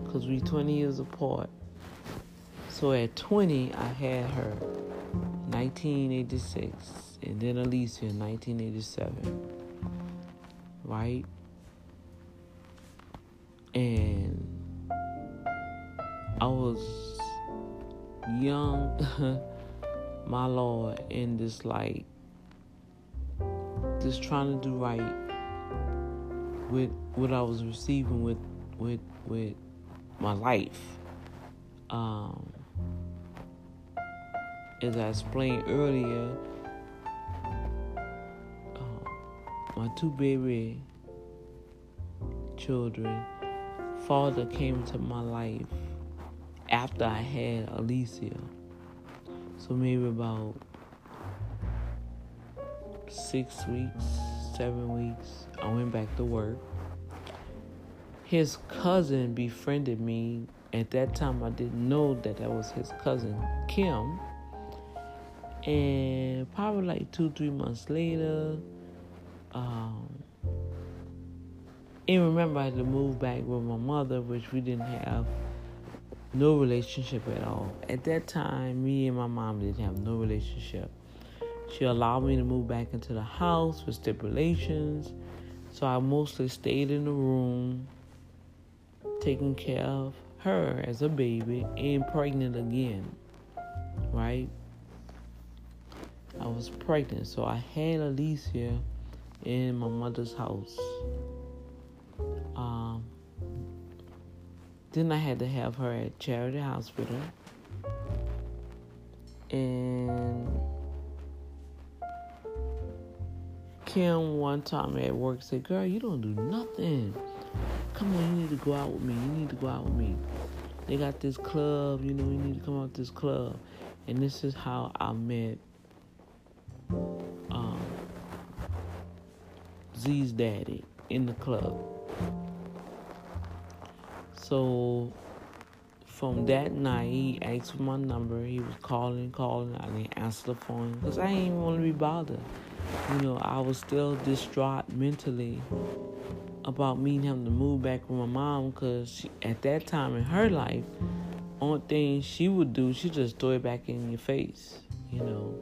because we 20 years apart. So at 20, I had her 1986, and then Alicia in 1987, right? And I was young, (laughs) my Lord, and just like, just trying to do right with what I was receiving with with with my life. Um, as I explained earlier, uh, my two baby children, father came into my life after I had Alicia. So maybe about six weeks, seven weeks, I went back to work his cousin befriended me. At that time, I didn't know that that was his cousin, Kim. And probably like two, three months later, Um, and remember, I had to move back with my mother, which we didn't have no relationship at all. At that time, me and my mom didn't have no relationship. She allowed me to move back into the house with stipulations. So I mostly stayed in the room, taking care of her as a baby and pregnant again. Right? I was pregnant, so I had Alicia in my mother's house. Then I had to have her at Charity Hospital. And Kim one time at work said, Girl, you don't do nothing. Come on, you need to go out with me. You need to go out with me. They got this club, you know, you need to come out this club. And this is how I met um, Z's daddy in the club. So from that night, he asked for my number. He was calling, calling. I didn't answer the phone because I didn't even want to be bothered. You know, I was still distraught mentally about me having to move back with my mom because at that time in her life, only thing she would do, she just throw it back in your face. You know,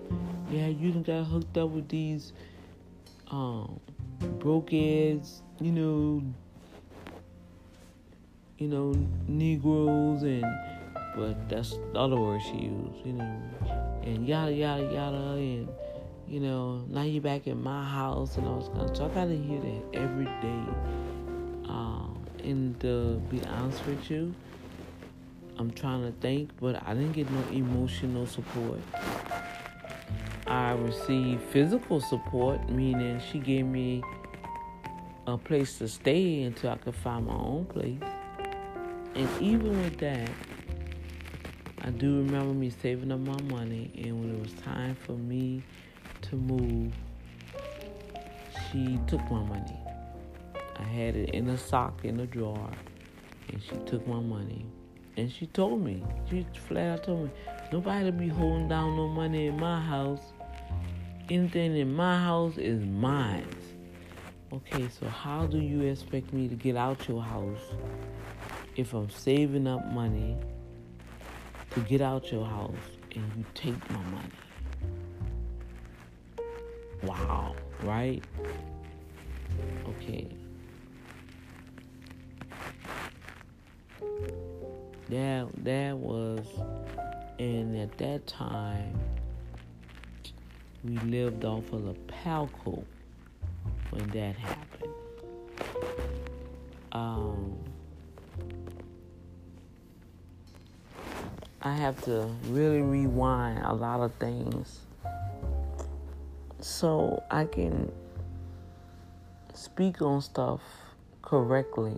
yeah, you done got hooked up with these um, broke ass, you know, you know, Negroes and but that's the other word she used, you know, and yada yada yada and you know, now you're back in my house and all this kind of stuff. So I gotta hear that every day. Um, and to be honest with you, I'm trying to think, but I didn't get no emotional support. I received physical support, meaning she gave me a place to stay until I could find my own place. And even with that, I do remember me saving up my money, and when it was time for me to move, she took my money. I had it in a sock in a drawer, and she took my money. And she told me, she flat out told me, nobody be holding down no money in my house. Anything in my house is mine. Okay, so how do you expect me to get out your house if I'm saving up money to get out your house and you take my money? Wow, right? Okay. That that was and at that time we lived off of the Palco when that happened. Um I have to really rewind a lot of things so I can speak on stuff correctly.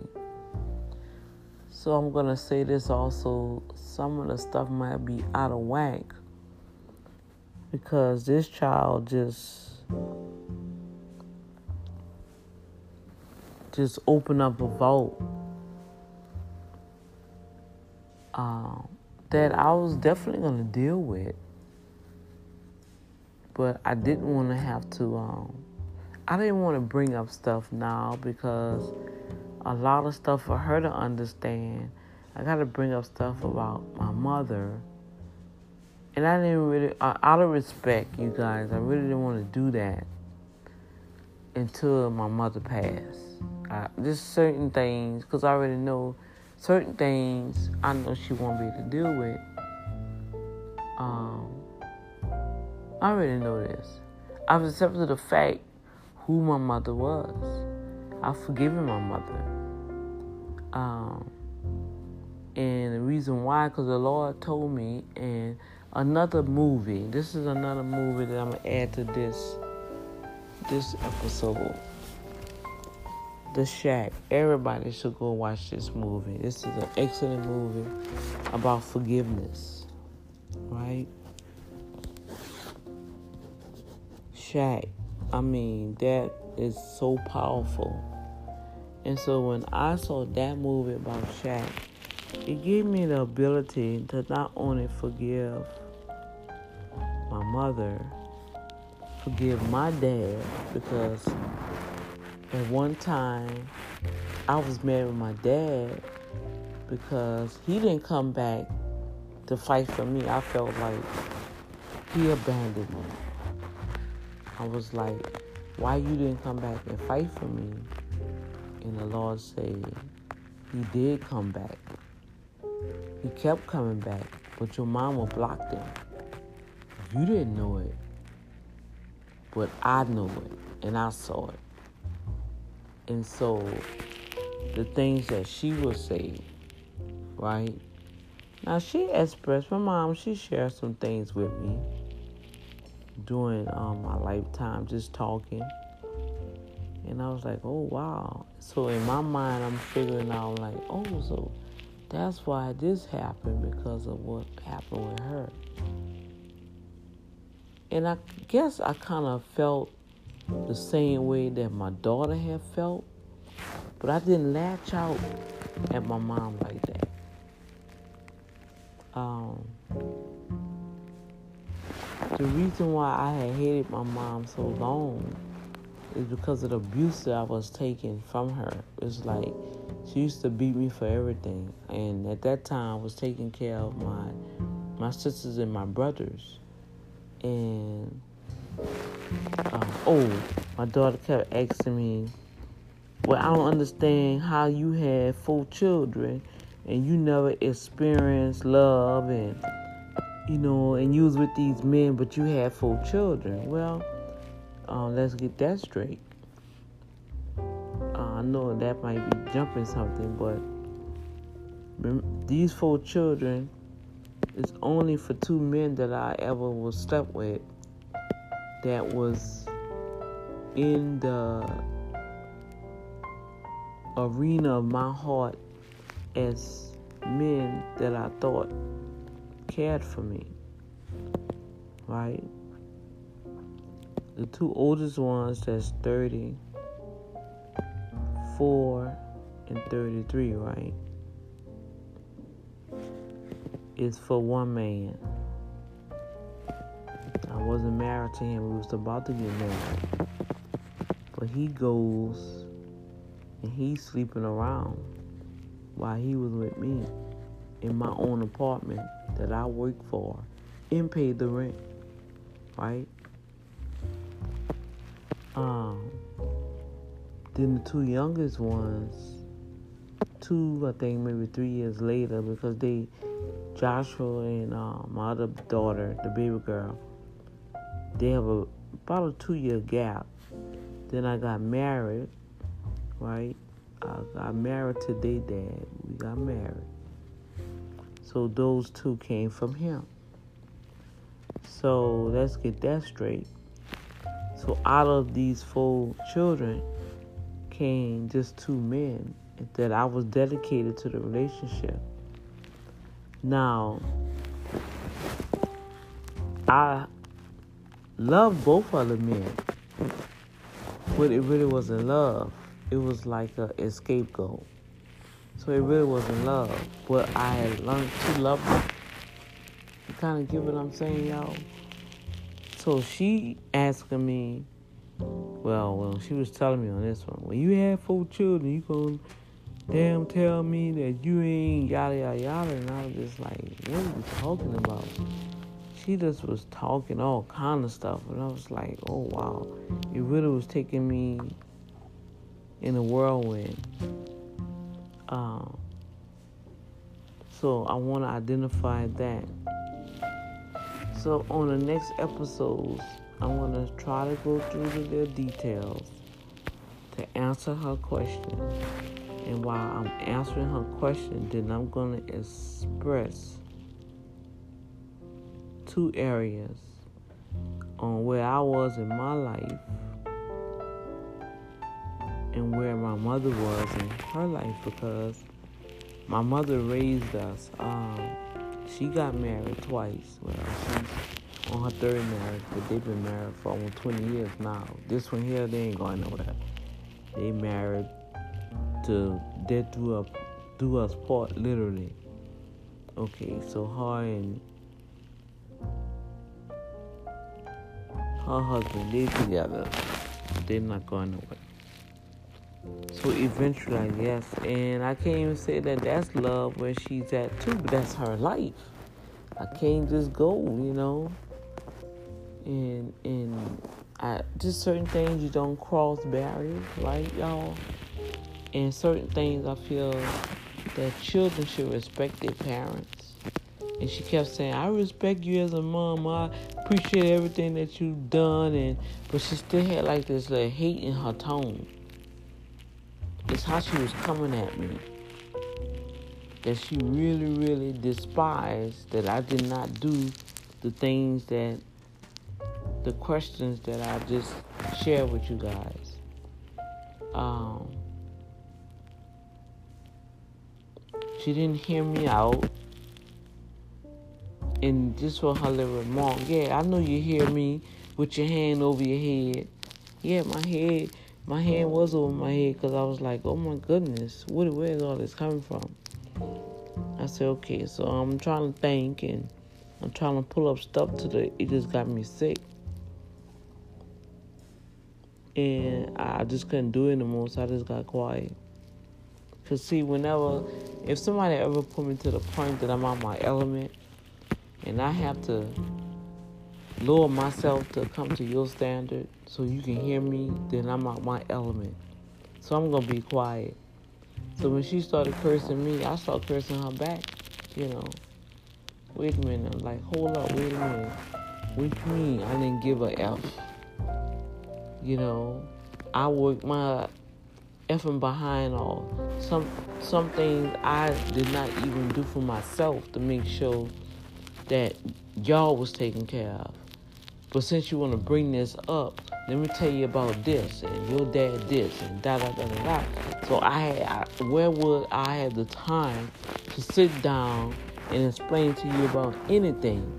So I'm going to say this also some of the stuff might be out of whack because this child just just opened up a vault um, that I was definitely going to deal with but I didn't want to have to. Um, I didn't want to bring up stuff now because a lot of stuff for her to understand. I got to bring up stuff about my mother, and I didn't really, uh, out of respect, you guys, I really didn't want to do that until my mother passed. I, just certain things, because I already know certain things I know she won't be able to deal with. Um, I already know this. I've accepted the fact who my mother was. I've forgiven my mother. Um, and the reason why, because the Lord told me, and another movie. This is another movie that I'm gonna add to this this episode. The Shack. Everybody should go watch this movie. This is an excellent movie about forgiveness, right? Shack. I mean, that is so powerful. And so when I saw that movie about Shack, it gave me the ability to not only forgive my mother, forgive my dad, because at one time, I was mad with my dad because he didn't come back to fight for me. I felt like he abandoned me. I was like, why you didn't come back and fight for me? And the Lord said, he did come back. He kept coming back, but your mama blocked him. You didn't know it, but I knew it and I saw it. And so the things that she would say, right? Now she expressed, my mom, she shared some things with me during um, my lifetime, just talking. And I was like, oh, wow. So in my mind, I'm figuring out, like, oh, so that's why this happened because of what happened with her. And I guess I kind of felt the same way that my daughter had felt, but I didn't latch out at my mom like that. Um, the reason why I had hated my mom so long is because of the abuse that I was taking from her. It's like she used to beat me for everything, and at that time I was taking care of my my sisters and my brothers, and um, oh, my daughter kept asking me, "Well, I don't understand how you had four children and you never experienced love and you know, and you was with these men, but you had four children. Well, uh, let's get that straight. Uh, I know that might be jumping something, but these four children is only for two men that I ever was slept with. That was in the arena of my heart as men that I thought cared for me. Right? The two oldest ones that's 34 and 33, right? Is for one man. I wasn't married to him. We was about to get married. But he goes and he's sleeping around while he was with me in my own apartment that I worked for and paid the rent, right? Um, then the two youngest ones, two I think maybe three years later, because they, Joshua and uh, my other daughter, the baby girl, they have a about a two year gap. Then I got married, right? I got married to their dad. We got married. So those two came from him. So let's get that straight. So out of these four children came just two men that I was dedicated to the relationship. Now, I love both of the men, but it really wasn't love it was like a scapegoat. So it really wasn't love. But I had learned to love her. You kind of get what I'm saying, y'all? So she asking me, well, well, she was telling me on this one, when you have four children, you gonna damn tell me that you ain't yada yada yada, and I was just like, what are you talking about? She just was talking all kind of stuff, and I was like, oh wow, it really was taking me in a whirlwind. Um, so I want to identify that. So on the next episodes, I'm going to try to go through the details to answer her question. And while I'm answering her question, then I'm going to express two areas on where I was in my life and where my mother was in her life because my mother raised us. Um, she got married twice. Well, she's on her third marriage, but they've been married for almost 20 years now. This one here, they ain't going nowhere. They married to do up do us part literally. Okay, so her and her husband, they together. They're not going nowhere. So eventually, I guess, and I can't even say that that's love where she's at too, but that's her life. I can't just go, you know. And and I just certain things you don't cross barriers, right, y'all? And certain things I feel that children should respect their parents. And she kept saying, I respect you as a mom. I appreciate everything that you've done and but she still had like this little hate in her tone. It's how she was coming at me. That she really, really despised that I did not do the things that, the questions that I just shared with you guys. Um, she didn't hear me out. And just for her little remark, yeah, I know you hear me with your hand over your head. Yeah, my head my hand was over my head because I was like, oh my goodness, what, where is all this coming from? I said, okay, so I'm trying to think and I'm trying to pull up stuff to the, it just got me sick. And I just couldn't do it anymore, so I just got quiet. Cause see, whenever, if somebody ever put me to the point that I'm out my element, and I have to lower myself to come to your standard so you can hear me, then I'm out my element. So I'm gonna be quiet. So when she started cursing me, I started cursing her back. You know, wait a minute. I'm like, hold up, wait a minute. Which mean? I didn't give a F. You know, I worked my effing behind all. Some some things I did not even do for myself to make sure that y'all was taken care of. But since you want to bring this up, let me tell you about this and your dad this and da da da da da. So I I, where would I have the time to sit down and explain to you about anything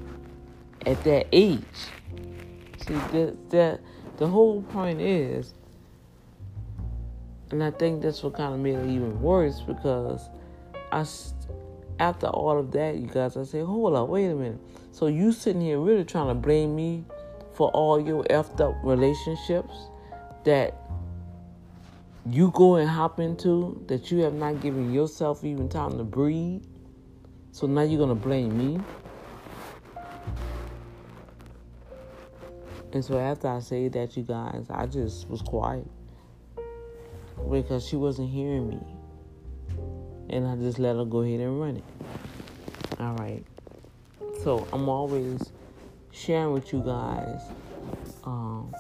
at that age? See, that, that the whole point is, and I think that's what kind of made it even worse because I, after all of that, you guys, I say, hold up, wait a minute. So you sitting here really trying to blame me for all your effed up relationships that you go and hop into that you have not given yourself even time to breathe. So now you're gonna blame me. And so after I said that, you guys, I just was quiet because she wasn't hearing me, and I just let her go ahead and run it. All right. So I'm always sharing with you guys um,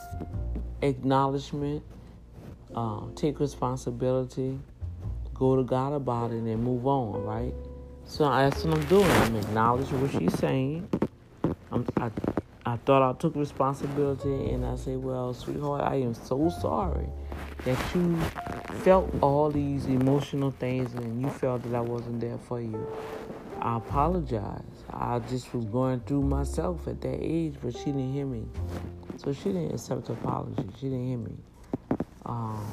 acknowledgement, uh, take responsibility, go to God about it, and move on, right? So that's what I'm doing. I'm acknowledging what she's saying. I'm, I, I thought I took responsibility, and I say, well, sweetheart, I am so sorry that you felt all these emotional things and you felt that I wasn't there for you. I apologize. I just was going through myself at that age, but she didn't hear me. So she didn't accept the apology. She didn't hear me. Um,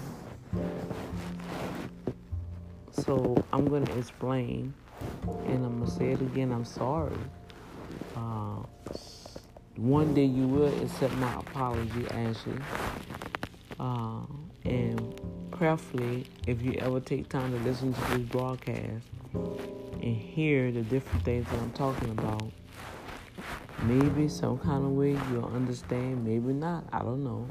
so I'm going to explain, and I'm going to say it again. I'm sorry. Uh, one day you will accept my apology, Ashley. Uh, and prayerfully, if you ever take time to listen to this broadcast, and hear the different things that I'm talking about, maybe some kind of way you'll understand, maybe not. I don't know.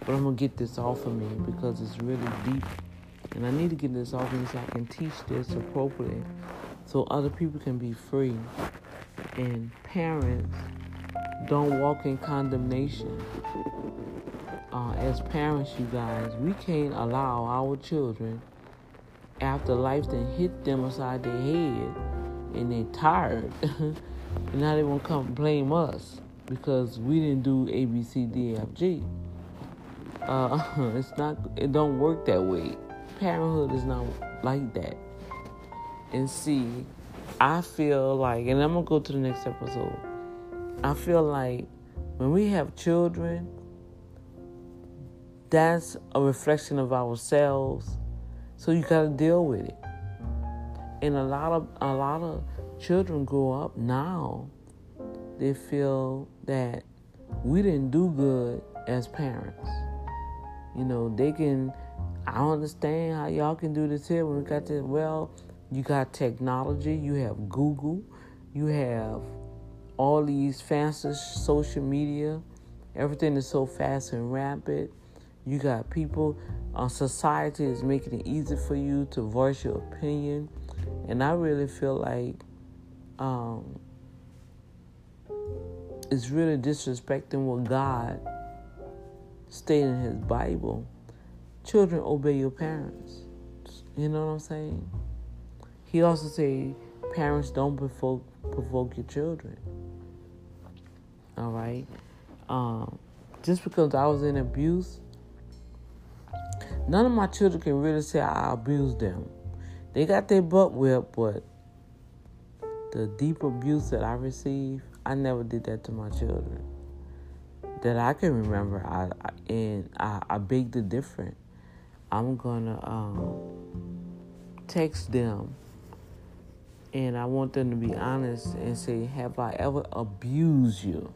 But I'm going to get this off of me because it's really deep. And I need to get this off of me so I can teach this appropriately so other people can be free. And parents don't walk in condemnation. Uh, as parents, you guys, we can't allow our children after life then hit them upside their head and they're tired. (laughs) and now they want to come blame us because we didn't do A, B, C, D, F, G. Uh, (laughs) it's not. It don't work that way. Parenthood is not like that. And see, I feel like, and I'm gonna go to the next episode. I feel like when we have children, that's a reflection of ourselves so you got to deal with it. And a lot of a lot of children grow up now. They feel that we didn't do good as parents. You know, they can I understand how y'all can do this here when we got this. Well, you got technology, you have Google, you have all these fancy social media. Everything is so fast and rapid. You got people, uh, society is making it easy for you to voice your opinion. And I really feel like um, it's really disrespecting what God stated in His Bible. Children, obey your parents. You know what I'm saying? He also said, parents don't provoke, provoke your children. All right? Um, just because I was in abuse, none of my children can really say I abused them. They got their butt whipped, but the deep abuse that I received, I never did that to my children. That I can remember, I, I and I, I begged it different. I'm gonna um, text them, and I want them to be honest and say, "Have I ever abused you?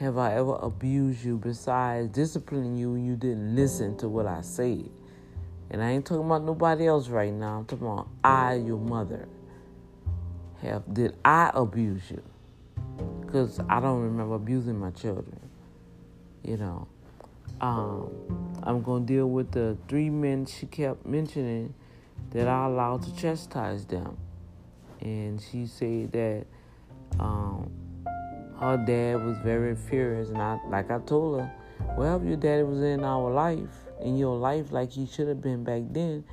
Have I ever abused you besides disciplining you when you didn't listen to what I said?" And I ain't talking about nobody else right now. I'm talking about I, your mother. Have did I abuse you? Because I don't remember abusing my children. You know. Um, I'm gonna deal with the three men she kept mentioning that I allowed to chastise them. And she said that um, her dad was very furious and I like I told her, Well, if your daddy was in our life, in your life like he should have been back then,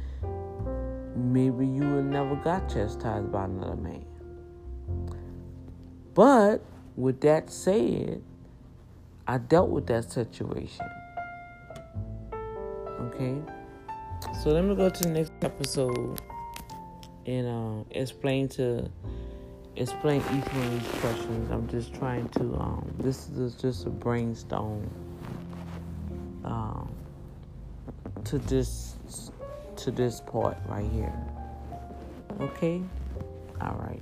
maybe you would never got chastised by another man. But with that said, I dealt with that situation. Okay? So let me go to the next episode and uh, explain to explain each one of these questions. I'm just trying to um, this is just a brainstorm um, to this to this part right here. Okay? All right.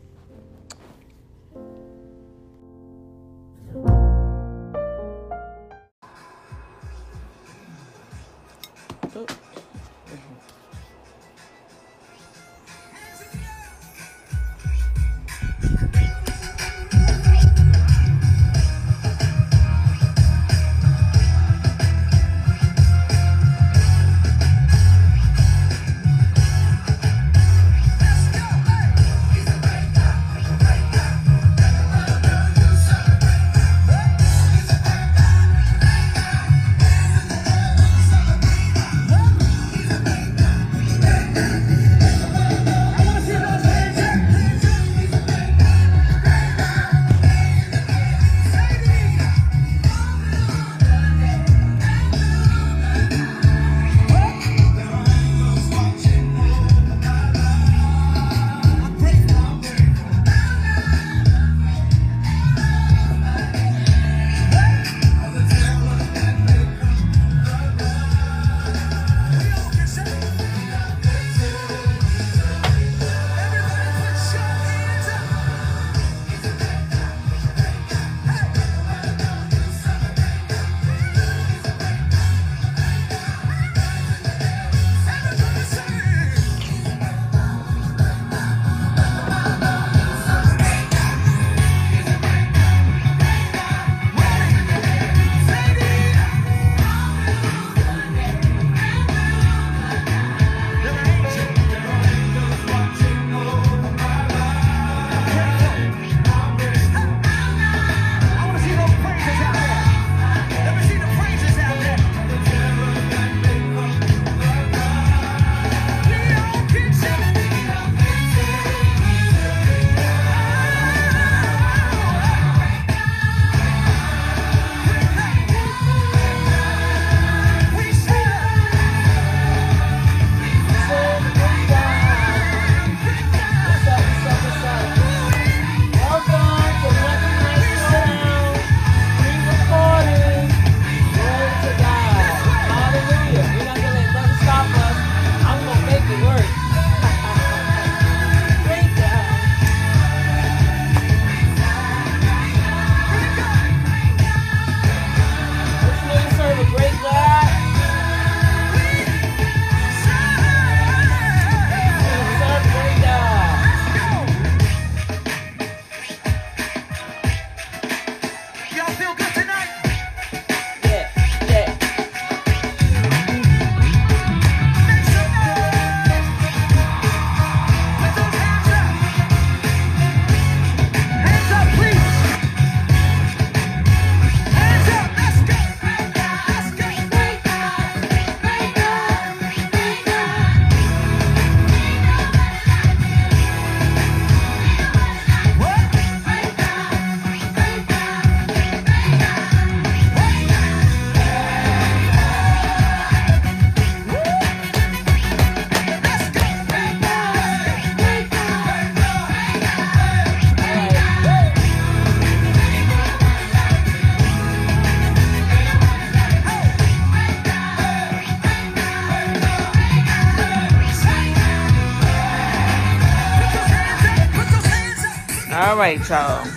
All right, y'all.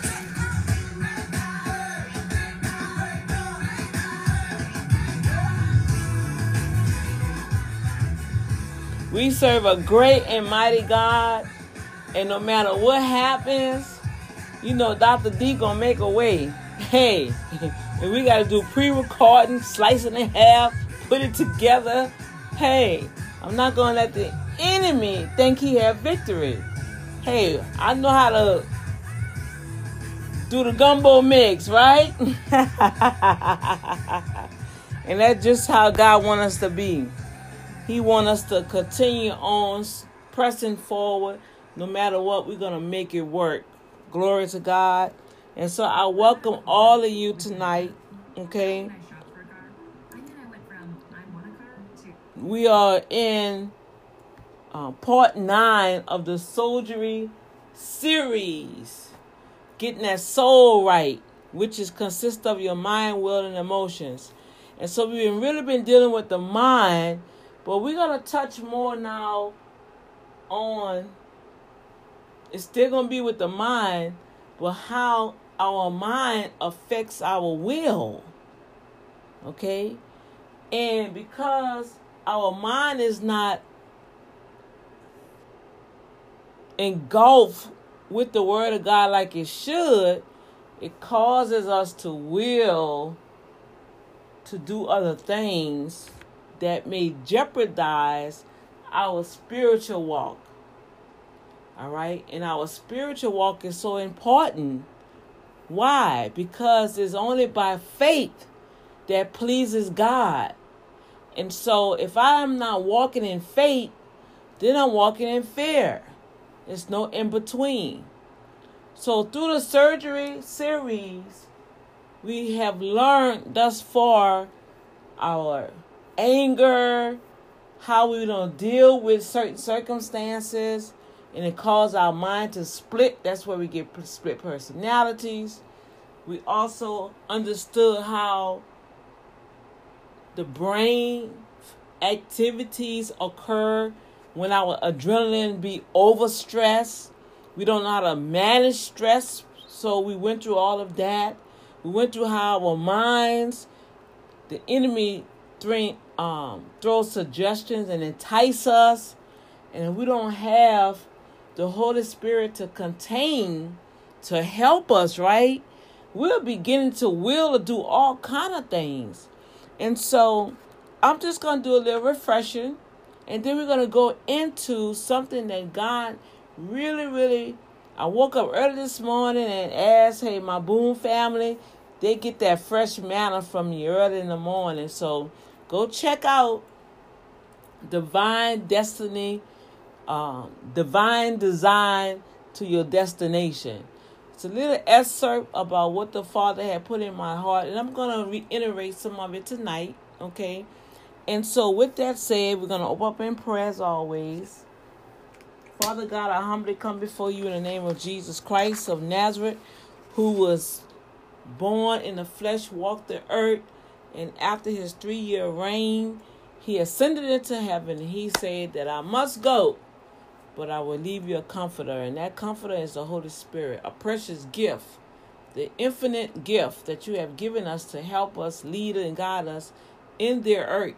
We serve a great and mighty God, and no matter what happens, you know Dr. D gonna make a way. Hey, (laughs) and we gotta do pre-recording, slice it in half, put it together. Hey, I'm not gonna let the enemy think he have victory. Hey, I know how to do the gumbo mix, right? (laughs) and that's just how God want us to be. He want us to continue on pressing forward. No matter what, we're going to make it work. Glory to God. And so I welcome all of you tonight. Okay. We are in uh, part nine of the soldiery series. Getting that soul right, which is consists of your mind, will, and emotions. And so we've really been dealing with the mind but we're to touch more now on, it's still to be with the mind, but how our mind affects our will. Okay? And because our mind is not engulfed with the word of God like it should, it causes us to will to do other things that may jeopardize our spiritual walk. All right? And our spiritual walk is so important. Why? Because it's only by faith that pleases God. And so if I'm not walking in faith, then I'm walking in fear. There's no in between. So through the surgery series, we have learned thus far our anger, how we don't deal with certain circumstances, and it causes our mind to split. That's where we get split personalities. We also understood how the brain activities occur when our adrenaline be overstressed. We don't know how to manage stress, so we went through all of that. We went through how our minds, the enemy um, throw suggestions and entice us, and if we don't have the Holy Spirit to contain, to help us, right? We're beginning to will to do all kind of things. And so I'm just to do a little refreshing. And then we're going to go into something that God really, really. I woke up early this morning and asked, hey, my Boom family, they get that fresh manna from me early in the morning. So Go check out Divine Destiny, um, Divine Design to Your Destination. It's a little excerpt about what the Father had put in my heart, and I'm going to reiterate some of it tonight, okay? And so, with that said, we're going to open up in prayer as always. Father God, I humbly come before you in the name of Jesus Christ of Nazareth, who was born in the flesh, walked the earth, and after his three year reign, he ascended into heaven he said that I must go, but I will leave you a comforter. And that comforter is the Holy Spirit, a precious gift, the infinite gift that you have given us to help us, lead and guide us in their earth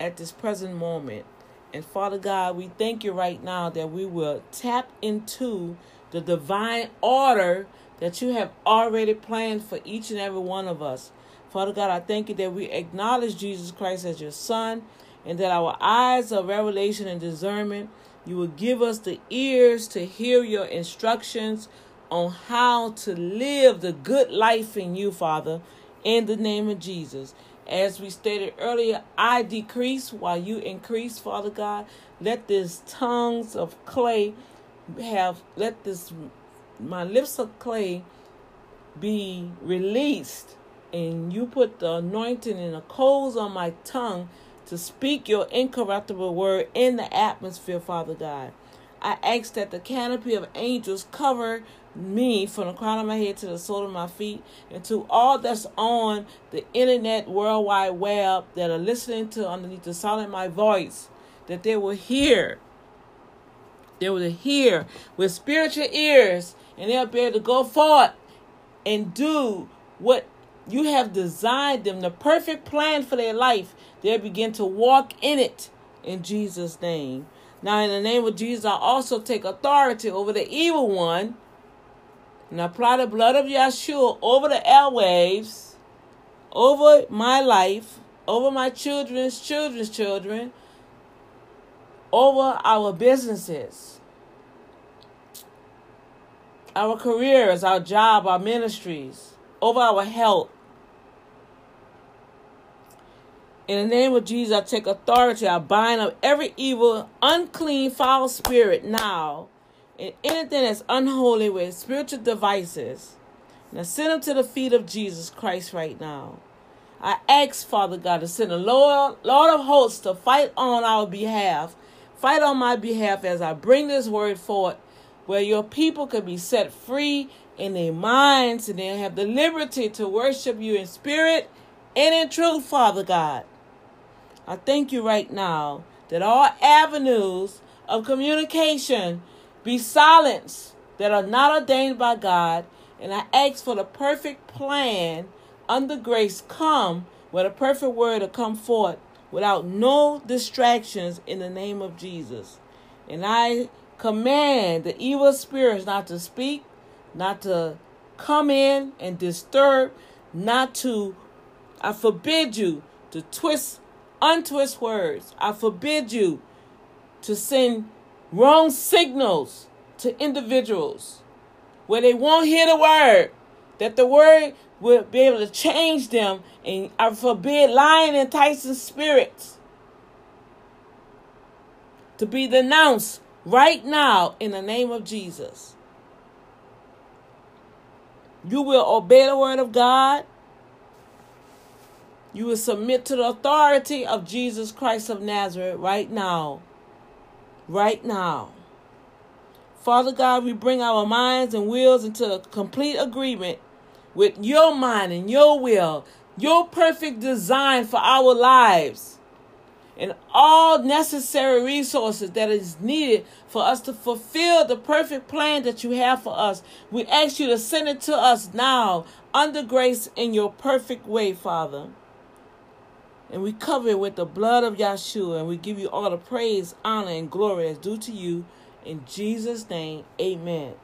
at this present moment. And Father God, we thank you right now that we will tap into the divine order that you have already planned for each and every one of us. Father God, I thank you that we acknowledge Jesus Christ as your Son and that our eyes of revelation and discernment, you will give us the ears to hear your instructions on how to live the good life in you, Father, in the name of Jesus. As we stated earlier, I decrease while you increase, Father God. Let this tongues of clay have, let this, my lips of clay be released and you put the anointing and the coals on my tongue to speak your incorruptible word in the atmosphere, Father God. I ask that the canopy of angels cover me from the crown of my head to the sole of my feet, and to all that's on the internet, worldwide web that are listening to underneath the sound of my voice, that they will hear. They will hear with spiritual ears and they'll be able to go forth and do what you have designed them, the perfect plan for their life. They'll begin to walk in it in Jesus' name. Now, in the name of Jesus, I also take authority over the evil one and apply the blood of Yeshua over the airwaves, over my life, over my children's children's children, over our businesses, our careers, our job, our ministries, over our health. In the name of Jesus, I take authority. I bind up every evil, unclean, foul spirit now anything that's unholy with spiritual devices. Now send them to the feet of Jesus Christ right now. I ask, Father God, to send a Lord, Lord of hosts to fight on our behalf. Fight on my behalf as I bring this word forth, where your people can be set free in their minds and they have the liberty to worship you in spirit and in truth, Father God. I thank you right now that all avenues of communication be silenced that are not ordained by God, and I ask for the perfect plan under grace come with a perfect word to come forth without no distractions in the name of Jesus. And I command the evil spirits not to speak, not to come in and disturb, not to, I forbid you to twist, untwist words. I forbid you to send wrong signals to individuals where they won't hear the word, that the word will be able to change them, and I forbid lying, enticing spirits to be denounced right now in the name of Jesus. You will obey the word of God. You will submit to the authority of Jesus Christ of Nazareth right now right now. Father God, we bring our minds and wills into complete agreement with your mind and your will, your perfect design for our lives, and all necessary resources that is needed for us to fulfill the perfect plan that you have for us. We ask you to send it to us now under grace in your perfect way, Father. And we cover it with the blood of Yeshua. And we give you all the praise, honor, and glory that's due to you. In Jesus' name, amen.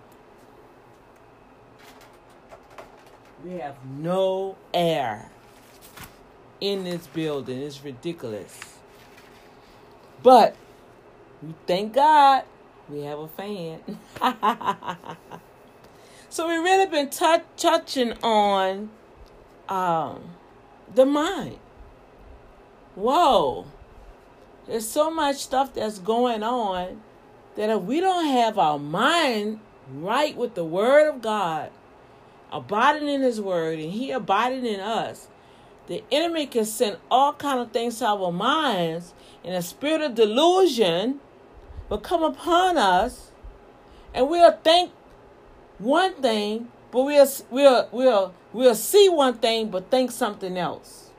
We have no air in this building. It's ridiculous. But we thank God we have a fan. (laughs) so we really been t- touching on um, the mind whoa, there's so much stuff that's going on that if we don't have our mind right with the Word of God, abiding in His Word, and He abiding in us, the enemy can send all kind of things to our minds, and a spirit of delusion will come upon us, and we'll think one thing, but we'll we'll we'll we'll see one thing, but think something else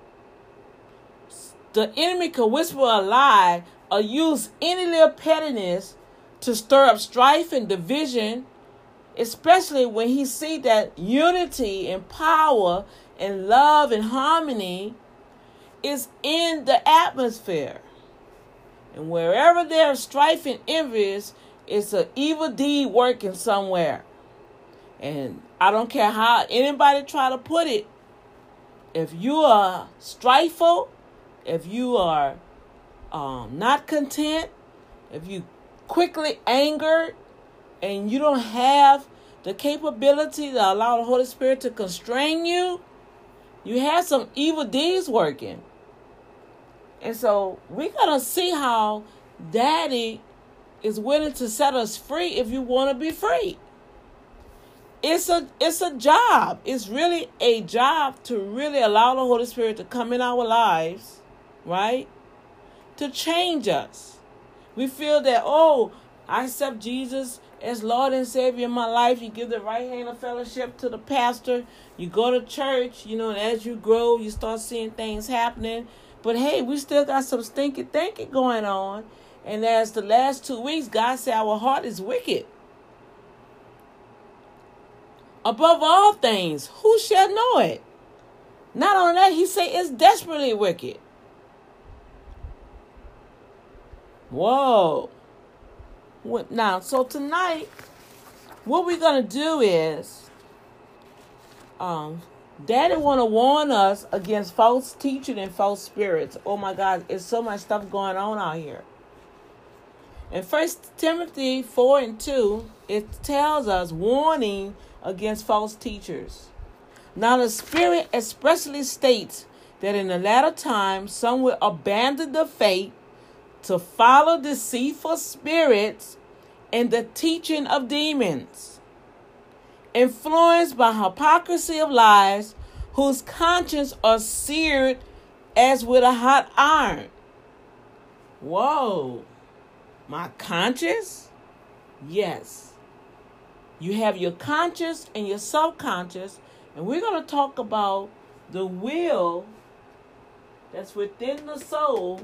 the enemy can whisper a lie or use any little pettiness to stir up strife and division, especially when he see that unity and power and love and harmony is in the atmosphere. And wherever there's strife and envious, it's an evil deed working somewhere. And I don't care how anybody try to put it, if you are strifeful, if you are um, not content, if you quickly angered, and you don't have the capability to allow the Holy Spirit to constrain you, you have some evil deeds working. And so we're going to see how Daddy is willing to set us free if you want to be free. It's a it's a job. It's really a job to really allow the Holy Spirit to come in our lives right? To change us. We feel that, oh, I accept Jesus as Lord and Savior in my life. You give the right hand of fellowship to the pastor. You go to church, you know, and as you grow, you start seeing things happening. But hey, we still got some stinky thinking going on. And as the last two weeks, God said our heart is wicked. above all things. Who shall know it? Not only that, he said it's desperately wicked. Whoa. Now, so tonight, what we're gonna do is, um, Daddy want to warn us against false teaching and false spirits. Oh my God, there's so much stuff going on out here. In First Timothy four and two, it tells us warning against false teachers. Now the Spirit expressly states that in the latter time some will abandon the faith to follow deceitful spirits and the teaching of demons, influenced by hypocrisy of lies, whose conscience are seared as with a hot iron. Whoa, my conscience? Yes. You have your conscious and your subconscious, and we're going to talk about the will that's within the soul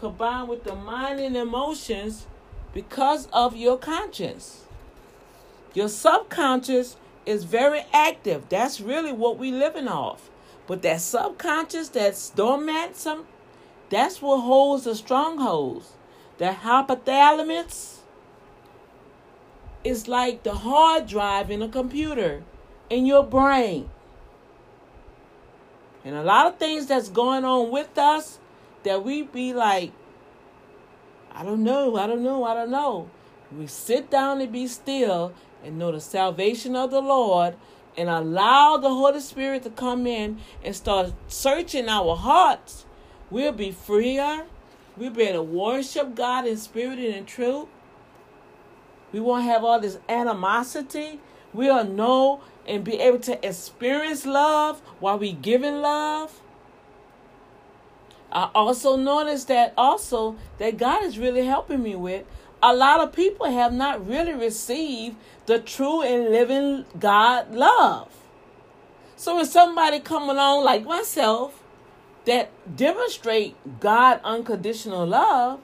combined with the mind and emotions because of your conscience. Your subconscious is very active. That's really what we living off. But that subconscious, that's dormant, some that's what holds the strongholds. The hypothalamus is like the hard drive in a computer in your brain. And a lot of things that's going on with us that we be like, I don't know, I don't know, I don't know. We sit down and be still and know the salvation of the Lord and allow the Holy Spirit to come in and start searching our hearts, we'll be freer. We'll be able to worship God in spirit and in truth. We won't have all this animosity. We'll know and be able to experience love while we giving love. I also noticed that also that God is really helping me with. A lot of people have not really received the true and living God love. So when somebody come along like myself that demonstrate God unconditional love,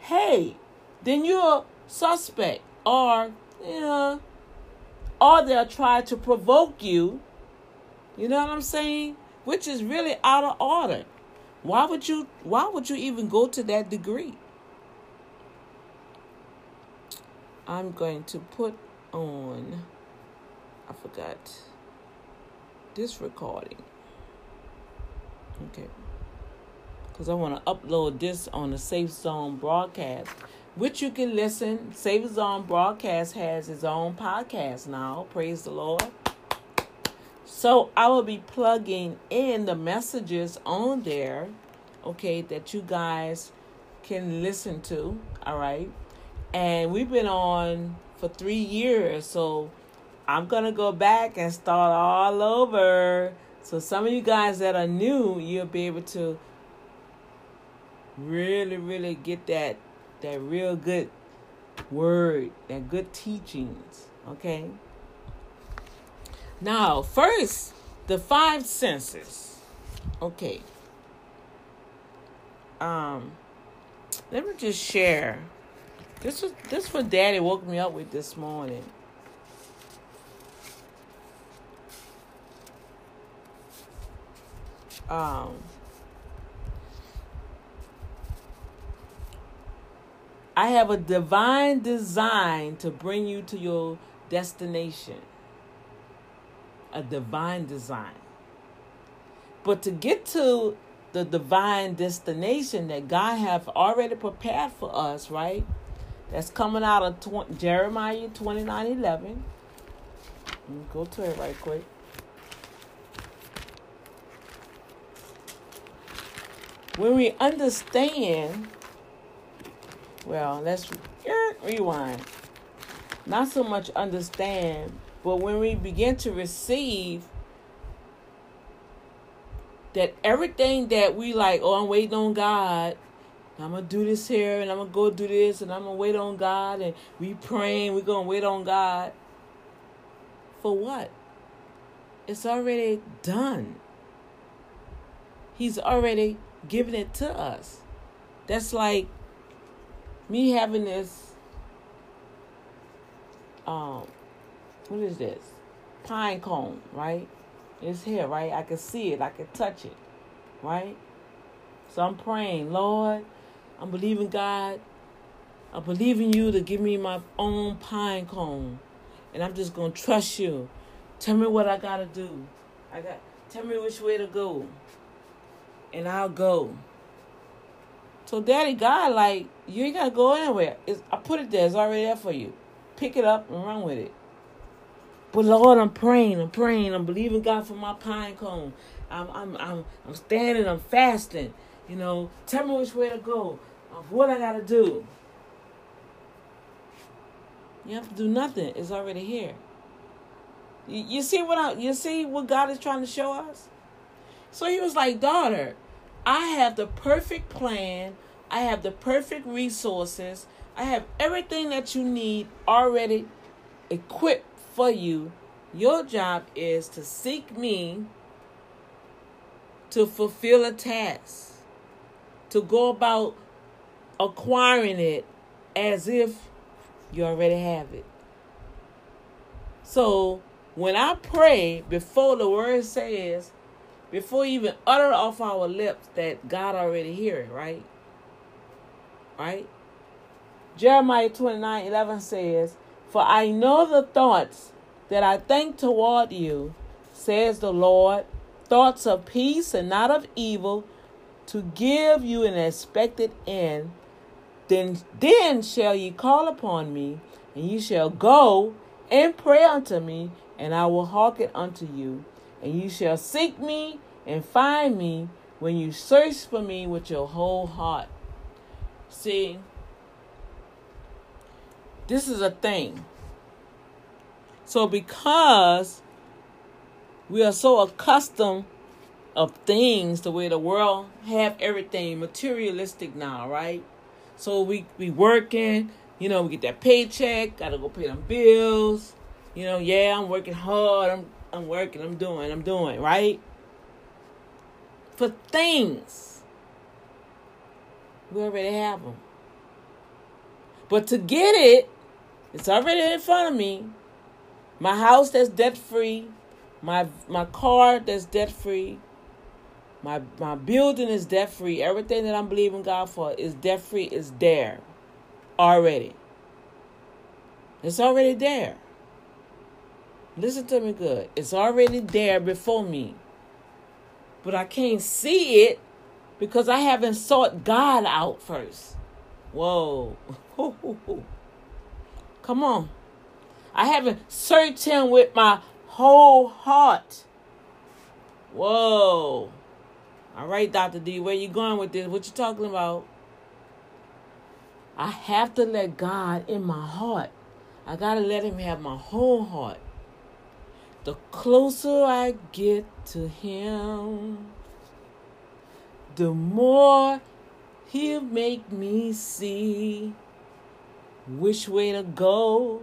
hey, then you're suspect or you know or they'll try to provoke you. You know what I'm saying? Which is really out of order. Why would you why would you even go to that degree? I'm going to put on I forgot this recording. Okay. Cuz I want to upload this on the Safe Zone broadcast, which you can listen. Safe Zone broadcast has its own podcast now. Praise the Lord. So I will be plugging in the messages on there, okay, that you guys can listen to. All right. And we've been on for three years. So I'm to go back and start all over. So some of you guys that are new, you'll be able to really, really get that that real good word, that good teachings. Okay. Now, first, the five senses. Okay. Um, let me just share. This was this what Daddy woke me up with this morning. Um. I have a divine design to bring you to your destination a divine design. But to get to the divine destination that God have already prepared for us, right? That's coming out of tw- Jeremiah 29 11. Go to it right quick. When we understand, well, let's rewind. Not so much understand, but when we begin to receive that everything that we like, oh, I'm waiting on God. I'm gonna do this here and I'm gonna go do this and I'm gonna wait on God and we praying, we're gonna wait on God. For what? It's already done. He's already given it to us. That's like me having this um what is this? Pine cone, right? It's here, right? I can see it. I can touch it, right? So I'm praying, Lord, I'm believing God. I'm believing you to give me my own pine cone. And I'm just to trust you. Tell me what I got to do. I got tell me which way to go. And I'll go. So Daddy God, like, you ain't gotta go anywhere. It's, I put it there, it's already there for you. Pick it up and run with it. But Lord, I'm praying, I'm praying, I'm believing God for my pine cone. I'm I'm I'm I'm standing, I'm fasting. You know, tell me which way to go. Of what I gotta do. You have to do nothing. It's already here. You, you see what I you see what God is trying to show us? So he was like, daughter, I have the perfect plan. I have the perfect resources. I have everything that you need already equipped for you. Your job is to seek me to fulfill a task, to go about acquiring it as if you already have it. So when I pray before the word says, before even utter off our lips that God already hear it, right? Right? Jeremiah 29 11 says, For I know the thoughts that I think toward you, says the Lord, thoughts of peace and not of evil, to give you an expected end. Then, then shall ye call upon me, and ye shall go and pray unto me, and I will hearken unto you. And you shall seek me and find me when you search for me with your whole heart. See, this is a thing. So because we are so accustomed of things the way the world have everything materialistic now, right? So we we working, you know, we get that paycheck, gotta go pay them bills. You know, yeah, I'm working hard, I'm I'm working, I'm doing, I'm doing, right? For things. We already have them. But to get it, it's already in front of me. My house that's debt free, my my car that's debt free, my my building is debt free. Everything that I'm believing God for is debt free. Is there already? It's already there. Listen to me good. It's already there before me. But I can't see it because I haven't sought God out first. Whoa. (laughs) Come on. I haven't searched him with my whole heart. Whoa. All right, Dr. D, where you going with this? What you talking about? I have to let God in my heart. I got to let him have my whole heart. The closer I get to him, the more he'll make me see which way to go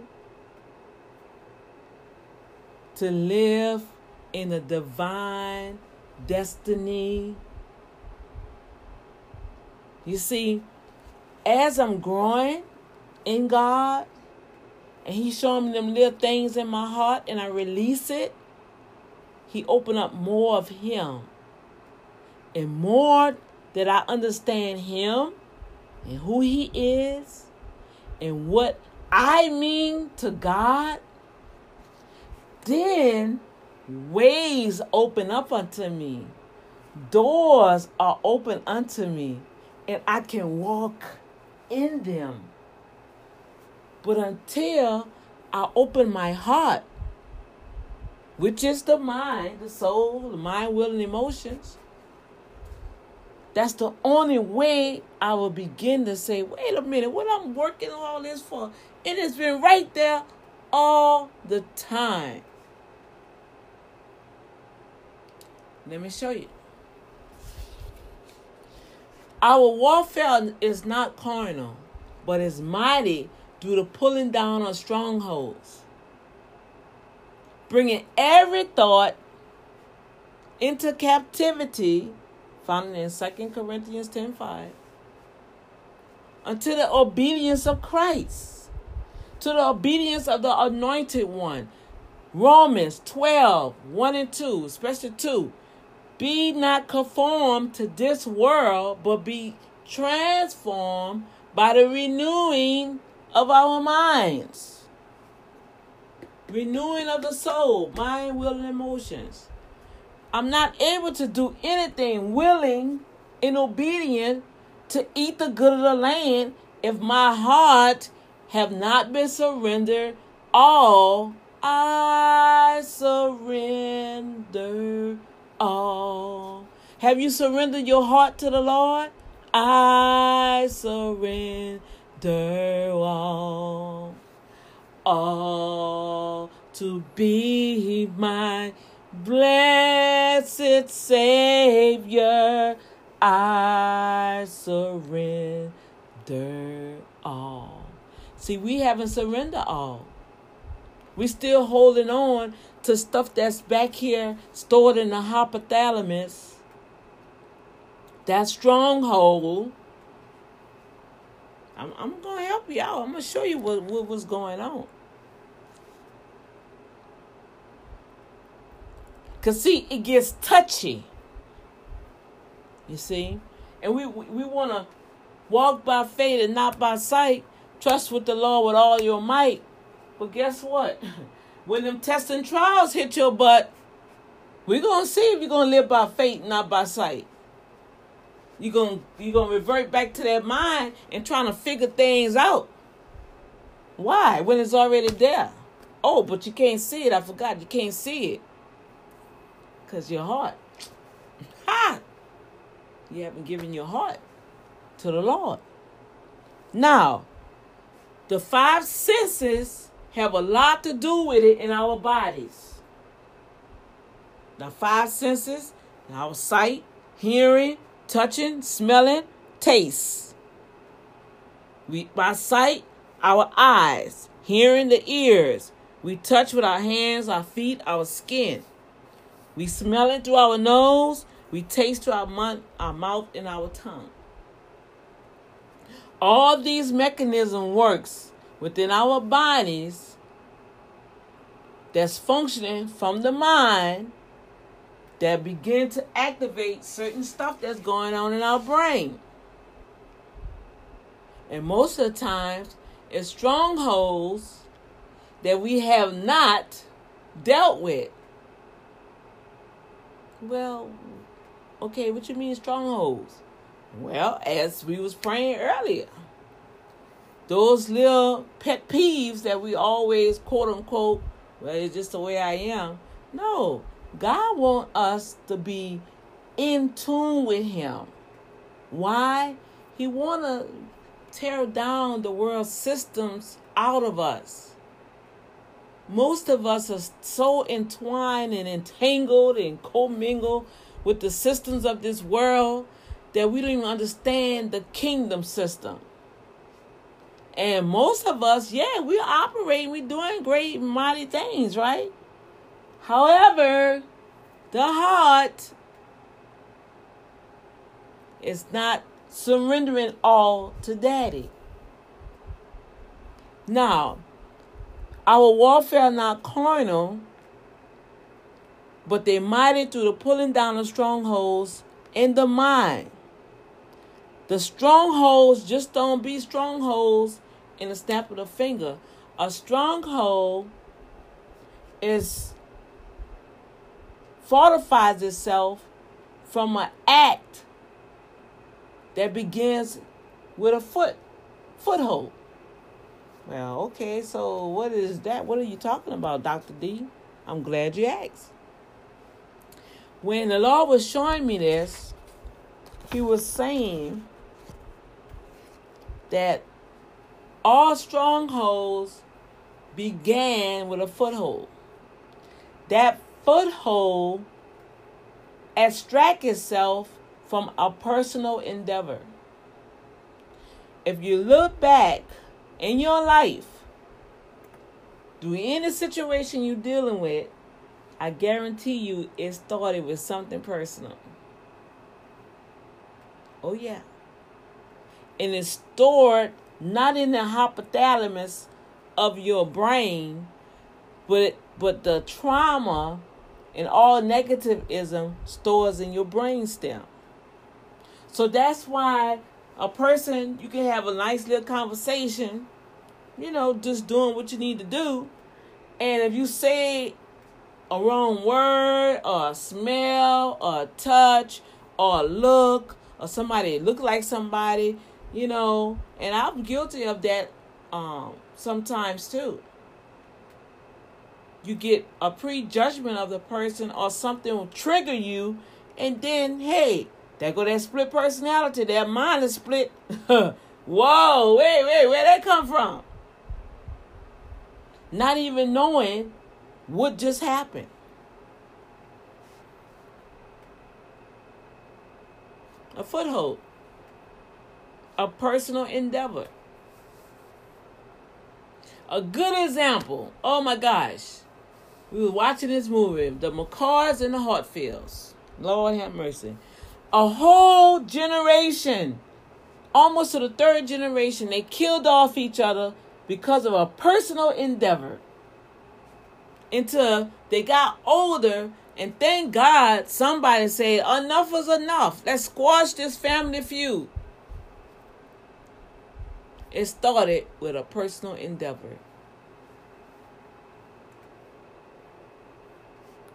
to live in a divine destiny. You see, as I'm growing in God, and He's showing me them little things in my heart, and I release it, He open up more of Him. And more that I understand Him and who He is and what I mean to God, then ways open up unto me. Doors are open unto me, and I can walk in them. But until I open my heart, which is the mind, the soul, the mind, will, and emotions, that's the only way I will begin to say, wait a minute, what I'm working all this for? It has been right there all the time. Let me show you. Our warfare is not carnal, but is mighty due to pulling down of strongholds, bringing every thought into captivity, found in 2 Corinthians 10 5, unto the obedience of Christ, to the obedience of the anointed one, Romans 12, 1 and 2, especially 2. Be not conformed to this world, but be transformed by the renewing of our minds. Renewing of the soul, mind, will, and emotions. I'm not able to do anything willing and obedient to eat the good of the land if my heart have not been surrendered all I surrender all. Have you surrendered your heart to the Lord? I surrender all. All to be my blessed Savior. I surrender all. See, we haven't surrendered all. We're still holding on to stuff that's back here stored in the hypothalamus. That stronghold. I'm, I'm going to help out. I'm going to show you what, what was going on. Because, see, it gets touchy. You see? And we, we, we want to walk by faith and not by sight. Trust with the Lord with all your might but guess what? (laughs) When them tests and trials hit your butt, we're gonna see if you're gonna live by faith, not by sight. You're gonna you're gonna revert back to that mind and trying to figure things out. Why? When it's already there. Oh, but you can't see it. I forgot you can't see it. Cause your heart. Ha! You haven't given your heart to the Lord. Now, the five senses have a lot to do with it in our bodies. The five senses, our sight, hearing, touching, smelling, taste. We by sight, our eyes, hearing the ears. We touch with our hands, our feet, our skin. We smell it through our nose. We taste through our, mon- our mouth and our tongue. All these mechanism works within our bodies that's functioning from the mind that begin to activate certain stuff that's going on in our brain. And most of the times, it's strongholds that we have not dealt with. Well, okay, what you mean strongholds? Well, as we was praying earlier, those little pet peeves that we always quote unquote, well, it's just the way I am. No, God want us to be in tune with Him. Why? He want to tear down the world systems out of us. Most of us are so entwined and entangled and commingled with the systems of this world that we don't even understand the kingdom system. And most of us, yeah, we're operating, we're doing great, mighty things, right? However, the heart is not surrendering all to daddy. Now, our warfare not carnal, but they mighty through the pulling down of strongholds in the mind. The strongholds just don't be strongholds in a snap of the finger. A stronghold is fortifies itself from an act that begins with a foot foothold. Well, okay, so what is that? What are you talking about, Dr. D? I'm glad you asked. When the Lord was showing me this, he was saying that all strongholds began with a foothold. That foothold extract itself from a personal endeavor. If you look back in your life, through any situation you're dealing with, I guarantee you it started with something personal. Oh, yeah. And it's stored not in the hypothalamus of your brain, but it, but the trauma and all negativism stores in your brain stem. So that's why a person you can have a nice little conversation, you know, just doing what you need to do, and if you say a wrong word or a smell or a touch or a look or somebody look like somebody, you know, and I'm guilty of that um, sometimes too. You get a prejudgment of the person or something will trigger you, and then hey, there go that split personality. That mind is split. (laughs) Whoa, wait, wait, where that come from? Not even knowing what just happened. A foothold. A personal endeavor. A good example. Oh my gosh. We were watching this movie, The McCoys and the Hatfields. Lord have mercy. A whole generation, almost to the third generation, they killed off each other because of a personal endeavor. Until they got older, and thank God somebody said, enough is enough. Let's squash this family feud. It started with a personal endeavor.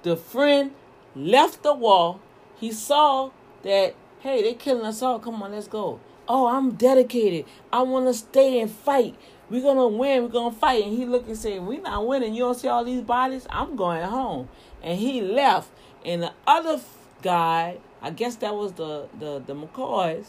The friend left the wall. He saw that, hey, they're killing us all. Come on, let's go. Oh, I'm dedicated. I want to stay and fight. We're to win. We're to fight. And he looked and said, we not winning. You don't see all these bodies? I'm going home. And he left. And the other guy, I guess that was the, the, the McCoys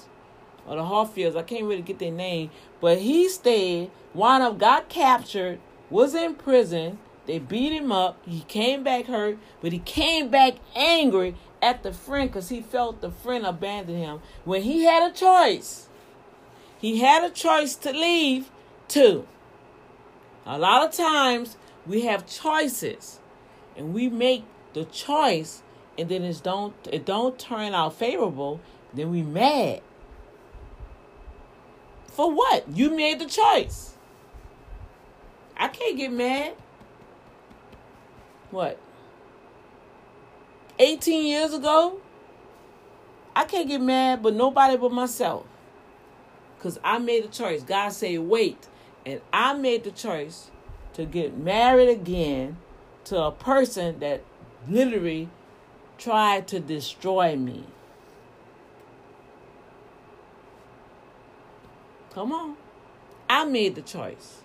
or the Hatfields. I can't really get their name. But he stayed, wound up, got captured, was in prison. They beat him up. He came back hurt, but he came back angry at the friend because he felt the friend abandoned him when he had a choice. He had a choice to leave too. A lot of times we have choices and we make the choice and then it don't it don't turn out favorable, then we mad. For what? You made the choice. I can't get mad. What? 18 years ago? I can't get mad, but nobody but myself. Because I made a choice. God said, wait. And I made the choice to get married again to a person that literally tried to destroy me. Come on. I made the choice.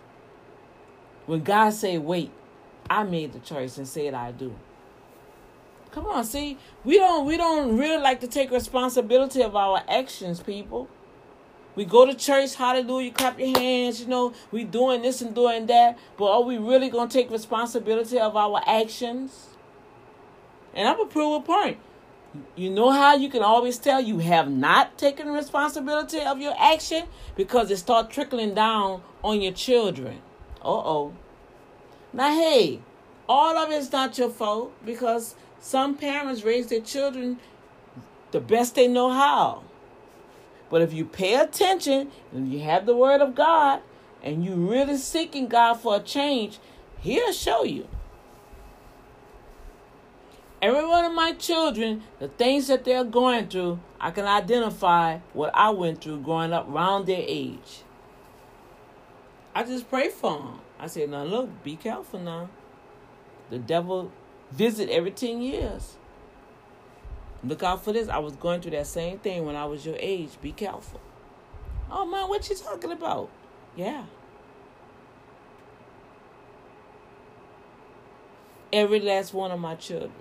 When God said wait, I made the choice and said I do. Come on, see, we don't we don't really like to take responsibility of our actions, people. We go to church, hallelujah, clap your hands, you know, we doing this and doing that, but are we really gonna take responsibility of our actions? And I'm a prove a point. You know how you can always tell you have not taken responsibility of your action? Because it start trickling down on your children. Uh-oh. Now, hey, all of it's not your fault because some parents raise their children the best they know how. But if you pay attention and you have the word of God and you really seeking God for a change, he'll show you every one of my children, the things that they're going through, I can identify what I went through growing up around their age. I just pray for them. I say, now look, be careful now. The devil visit every 10 years. Look out for this. I was going through that same thing when I was your age. Be careful. Oh man, what you talking about? Yeah. Every last one of my children.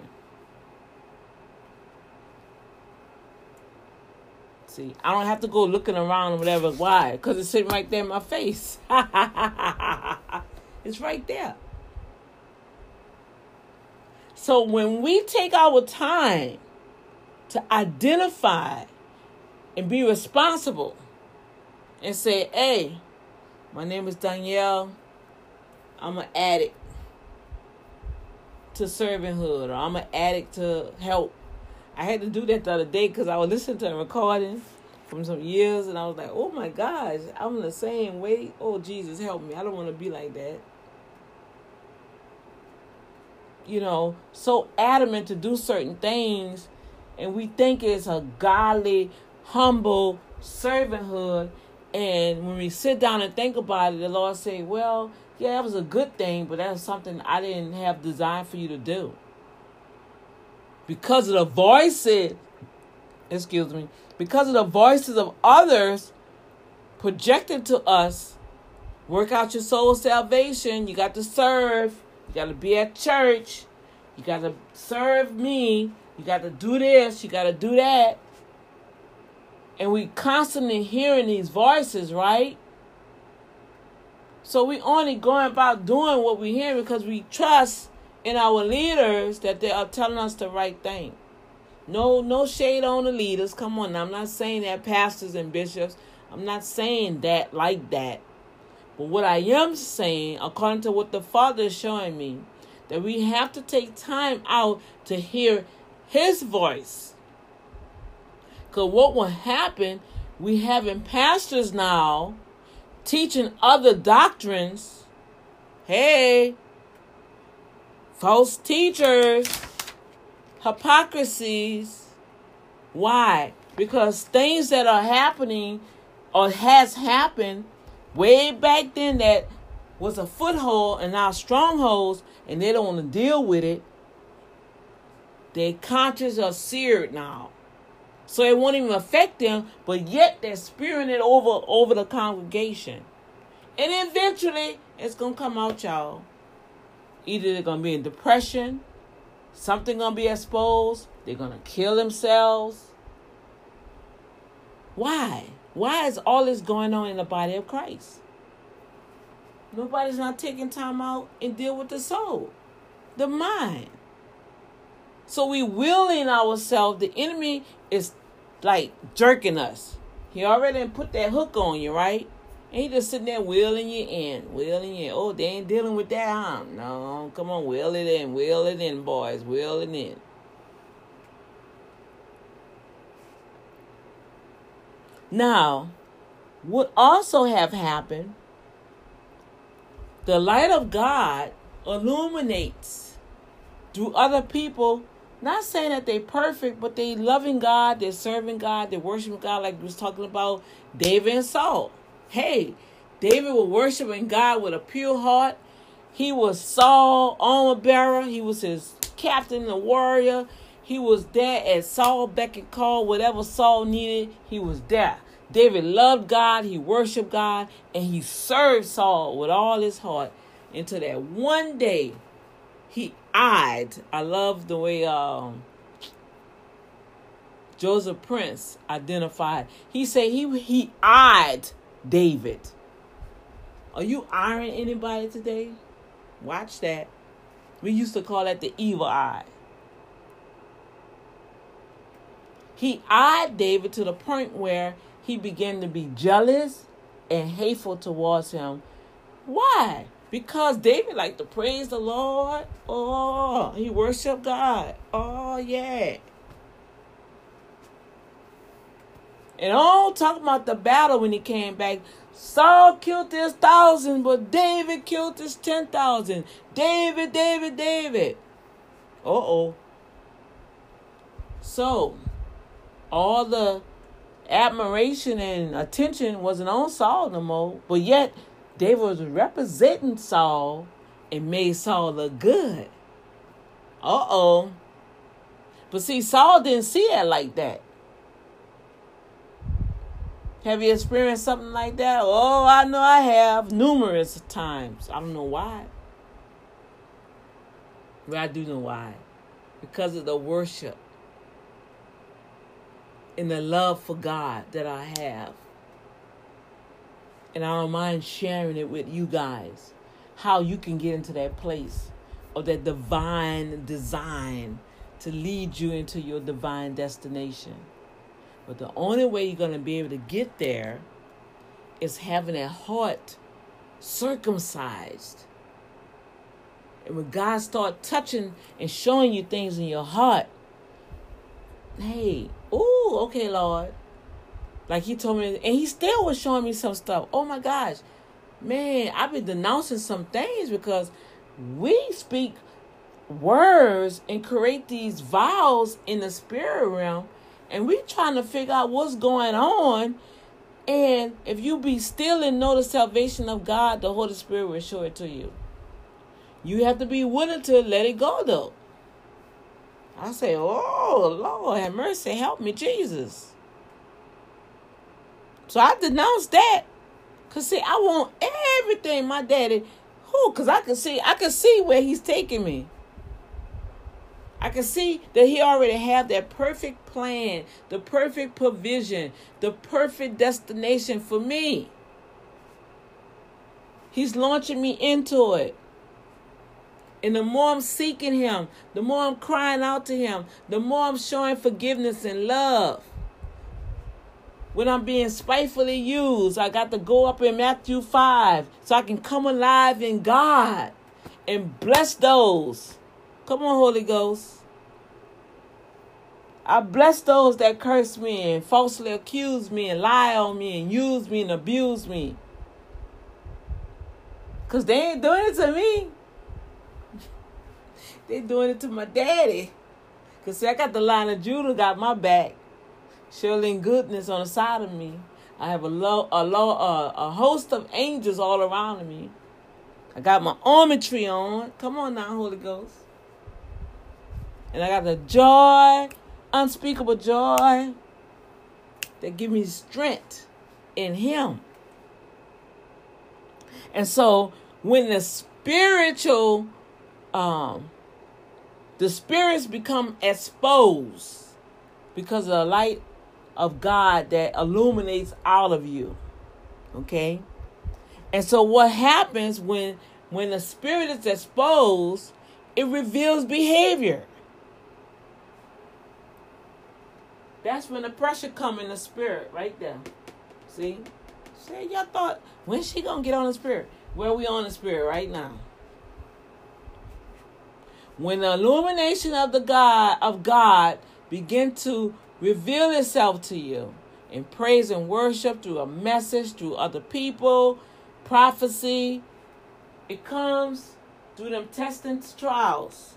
See, I don't have to go looking around or whatever. Why? Because it's sitting right there in my face. (laughs) it's right there. So when we take our time to identify and be responsible and say, hey, my name is Danielle. I'm an addict to servanthood or I'm an addict to help I had to do that the other day because I was listening to a recording from some years and I was like, oh my gosh, I'm the same way. Oh, Jesus, help me. I don't want to be like that. you know, so adamant to do certain things, and we think it's a godly, humble servanthood. And when we sit down and think about it, the Lord say, "Well, yeah, that was a good thing, but that's something I didn't have designed for you to do." Because of the voices, excuse me, because of the voices of others projected to us, work out your soul salvation. You got to serve. You got to be at church. You got to serve me. You got to do this. You got to do that. And we constantly hearing these voices, right? So we only going about doing what we hear because we trust in our leaders that they are telling us the right thing. No, no shade on the leaders. Come on, I'm not saying that pastors and bishops. I'm not saying that like that. But what I am saying, according to what the Father is showing me, that we have to take time out to hear His voice. Because what will happen, we having pastors now teaching other doctrines. Hey, false teachers, hypocrisies. Why? Because things that are happening or has happened way back then that was a foothold and now strongholds and they don't want to deal with it, their conscience are seared now. So it won't even affect them, but yet they're spearing it over over the congregation. And eventually it's gonna come out, y'all. Either they're gonna be in depression, something gonna be exposed, they're gonna kill themselves. Why? Why is all this going on in the body of Christ? Nobody's not taking time out and deal with the soul, the mind. So we willing ourselves. The enemy is like jerking us. He already put that hook on you, right? And he just sitting there wheeling you in, wheeling you. In. Oh, they ain't dealing with that, huh? No, come on, wheel it in, wheel it in, boys, wheel it in. Now, would also have happened, the light of God illuminates through other people, not saying that they perfect, but they loving God, they're serving God, they're worshiping God, like we was talking about David and Saul. Hey, David was worshiping God with a pure heart. He was Saul armor bearer. He was his captain, the warrior. He was there as Saul beck and call. Whatever Saul needed, he was there. David loved God, he worshiped God, and he served Saul with all his heart until that one day eyed. I love the way um, Joseph Prince identified. He said he he eyed David. Are you eyeing anybody today? Watch that. We used to call that the evil eye. He eyed David to the point where he began to be jealous and hateful towards him. Why? Because David liked to praise the Lord. Oh, he worshiped God. Oh, yeah. And all talking about the battle when he came back. Saul killed his thousand, but David killed his ten thousand. David, David, David. Uh oh. So, all the admiration and attention wasn't on Saul no more. But yet, David was representing Saul and made Saul look good. Uh oh. But see, Saul didn't see it like that. Have you experienced something like that? Oh, I know I have numerous times. I don't know why. But I do know why. Because of the worship and the love for God that I have. And I don't mind sharing it with you guys. How you can get into that place of that divine design to lead you into your divine destination. But the only way you're going to be able to get there is having that heart circumcised. And when God start touching and showing you things in your heart, hey, oh, okay, Lord. Like he told me, and he still was showing me some stuff. Oh my gosh, man, I've been denouncing some things because we speak words and create these vows in the spirit realm and we trying to figure out what's going on. And if you be still and know the salvation of god the holy spirit will show it to you. You have to be willing to let it go though. I say oh lord have mercy. Help me jesus so i denounced that because see i want everything my daddy who because i can see i can see where he's taking me I can see that he already have that perfect plan, the perfect provision, the perfect destination for me. He's launching me into it. And the more I'm seeking him, the more I'm crying out to him, the more I'm showing forgiveness and love. When I'm being spitefully used, I got to go up in Matthew 5 so I can come alive in God and bless those Come on, Holy Ghost. I bless those that curse me and falsely accuse me and lie on me and use me and abuse me. Because they ain't doing it to me. (laughs) they doing it to my daddy. Because see, I got the Lion of Judah got my back. Surely goodness on the side of me. I have a, low, a, low, uh, a host of angels all around me. I got my armory on. Come on now, Holy Ghost. And I got the joy, unspeakable joy that give me strength in him. And so when the spiritual um the spirits become exposed because of the light of God that illuminates all of you. Okay? And so what happens when when the spirit is exposed, it reveals behavior. That's when the pressure come in the spirit, right there. See? Say y'all thought when she gonna get on the spirit? Where we on the spirit right now? When the illumination of the God of God begin to reveal itself to you in praise and worship through a message, through other people, prophecy, it comes through them testing trials.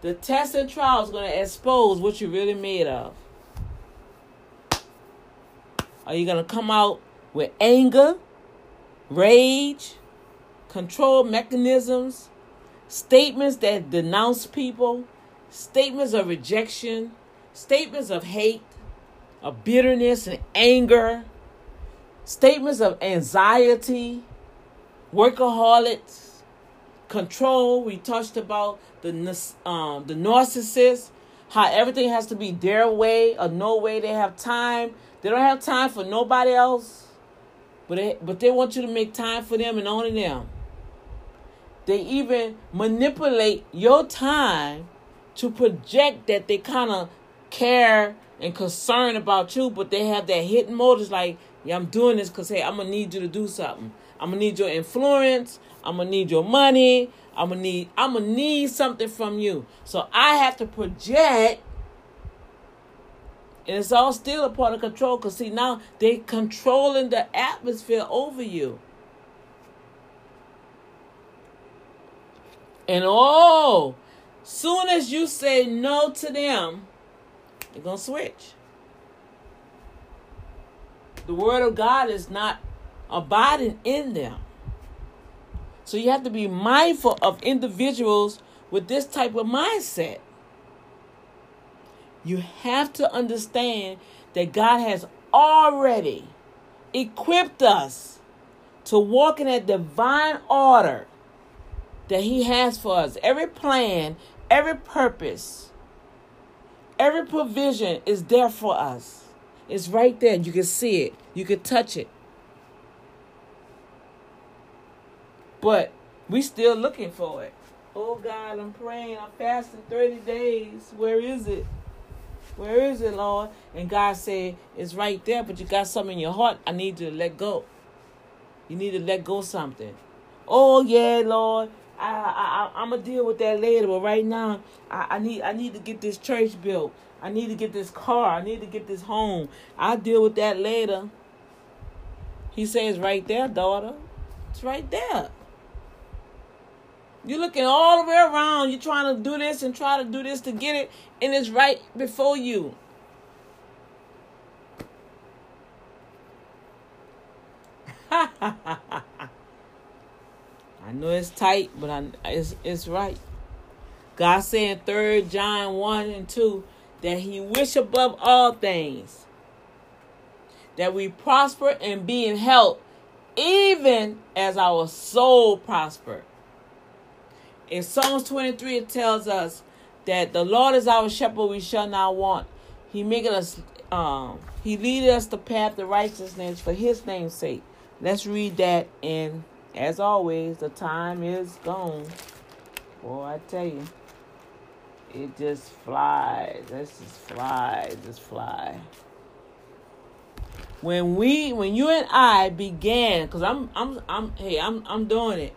The test and trial is going to expose what you're really made of. Are you going to come out with anger, rage, control mechanisms, statements that denounce people, statements of rejection, statements of hate, of bitterness and anger, statements of anxiety, workaholics, control. We touched about the um the narcissist, how everything has to be their way or no way. They have time. They don't have time for nobody else, but they, but they want you to make time for them and only them. They even manipulate your time to project that they kind of care and concern about you, but they have that hidden motives like, yeah, I'm doing this because hey, I'm gonna need you to do something. I'm gonna need your influence. I'm gonna need your money. I'm gonna need I'm gonna need something from you. So I have to project and it's all still a part of control because see now they controlling the atmosphere over you. And oh, soon as you say no to them, they're gonna switch. The word of God is not abiding in them. So you have to be mindful of individuals with this type of mindset. You have to understand that God has already equipped us to walk in that divine order that He has for us. Every plan, every purpose, every provision is there for us. It's right there. You can see it, you can touch it. But we still looking for it. Oh God, I'm praying. I'm fasting 30 days. Where is it? Where is it, Lord? And God said, It's right there, but you got something in your heart. I need you to let go. You need to let go something. Oh yeah, Lord. I I, I am gonna deal with that later, but right now I, I need I need to get this church built. I need to get this car. I need to get this home. I'll deal with that later. He says right there, daughter. It's right there. You're looking all the way around. You're trying to do this and try to do this to get it, and it's right before you. (laughs) I know it's tight, but I, it's it's right. God said in Third John one and two that He wish above all things that we prosper and be in health, even as our soul prosper. In Psalms 23, it tells us that the Lord is our shepherd, we shall not want. He maketh us, um, He leadeth us the path of righteousness for His name's sake. Let's read that, and as always, the time is gone. Boy, I tell you, it just flies. Let's just flies. just fly when we when you and I began cuz I'm I'm I'm hey, I'm I'm doing it.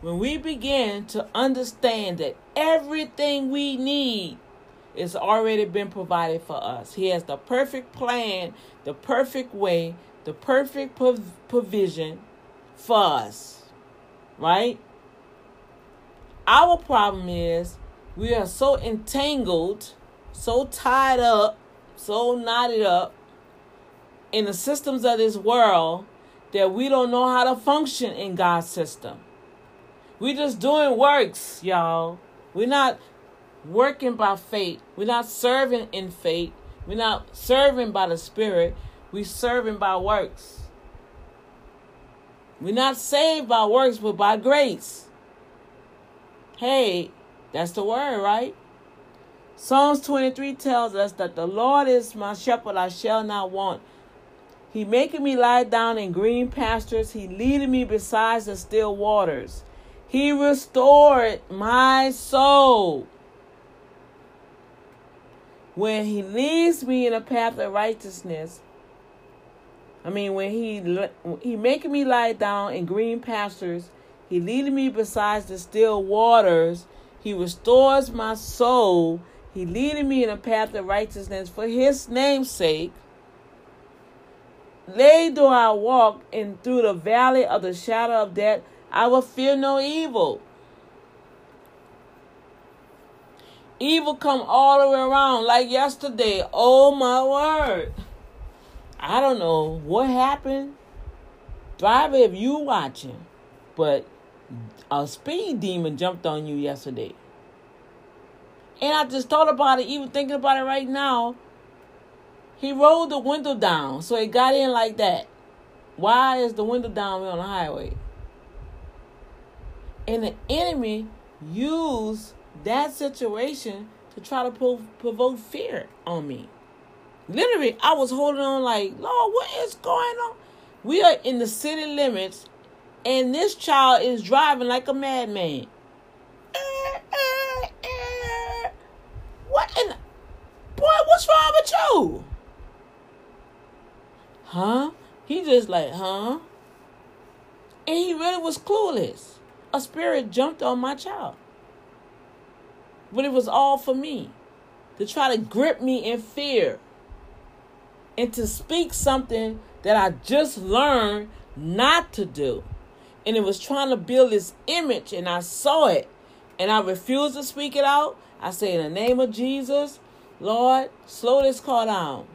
When we begin to understand that everything we need is already been provided for us. He has the perfect plan, the perfect way, the perfect provision for us. Right? Our problem is we are so entangled, so tied up, so knotted up in the systems of this world that we don't know how to function in God's system. We're just doing works, y'all. We're not working by faith. We're not serving in faith. We're not serving by the Spirit. We're serving by works. We're not saved by works, but by grace. Hey, that's the word, right? Psalms 23 tells us that the Lord is my shepherd, I shall not want. He making me lie down in green pastures. He leading me beside the still waters. He restored my soul. When he leads me in a path of righteousness, I mean, when he he making me lie down in green pastures, he leading me beside the still waters. He restores my soul. He leading me in a path of righteousness for his name's sake. Lay do I walk in through the valley of the shadow of death, I will fear no evil. Evil come all the way around like yesterday. Oh my word. I don't know what happened. Driver, if you watching, but a speed demon jumped on you yesterday. And I just thought about it, even thinking about it right now. He rolled the window down, so it got in like that. Why is the window down on the highway? And the enemy used that situation to try to provoke fear on me. Literally, I was holding on like, Lord, what is going on? We are in the city limits, and this child is driving like a madman. What in boy, what's wrong with you? Huh? He just like, huh? And he really was clueless. A spirit jumped on my child. But it was all for me. To try to grip me in fear. And to speak something that I just learned not to do. And it was trying to build this image, and I saw it. And I refused to speak it out. I say, in the name of Jesus, Lord, slow this car down.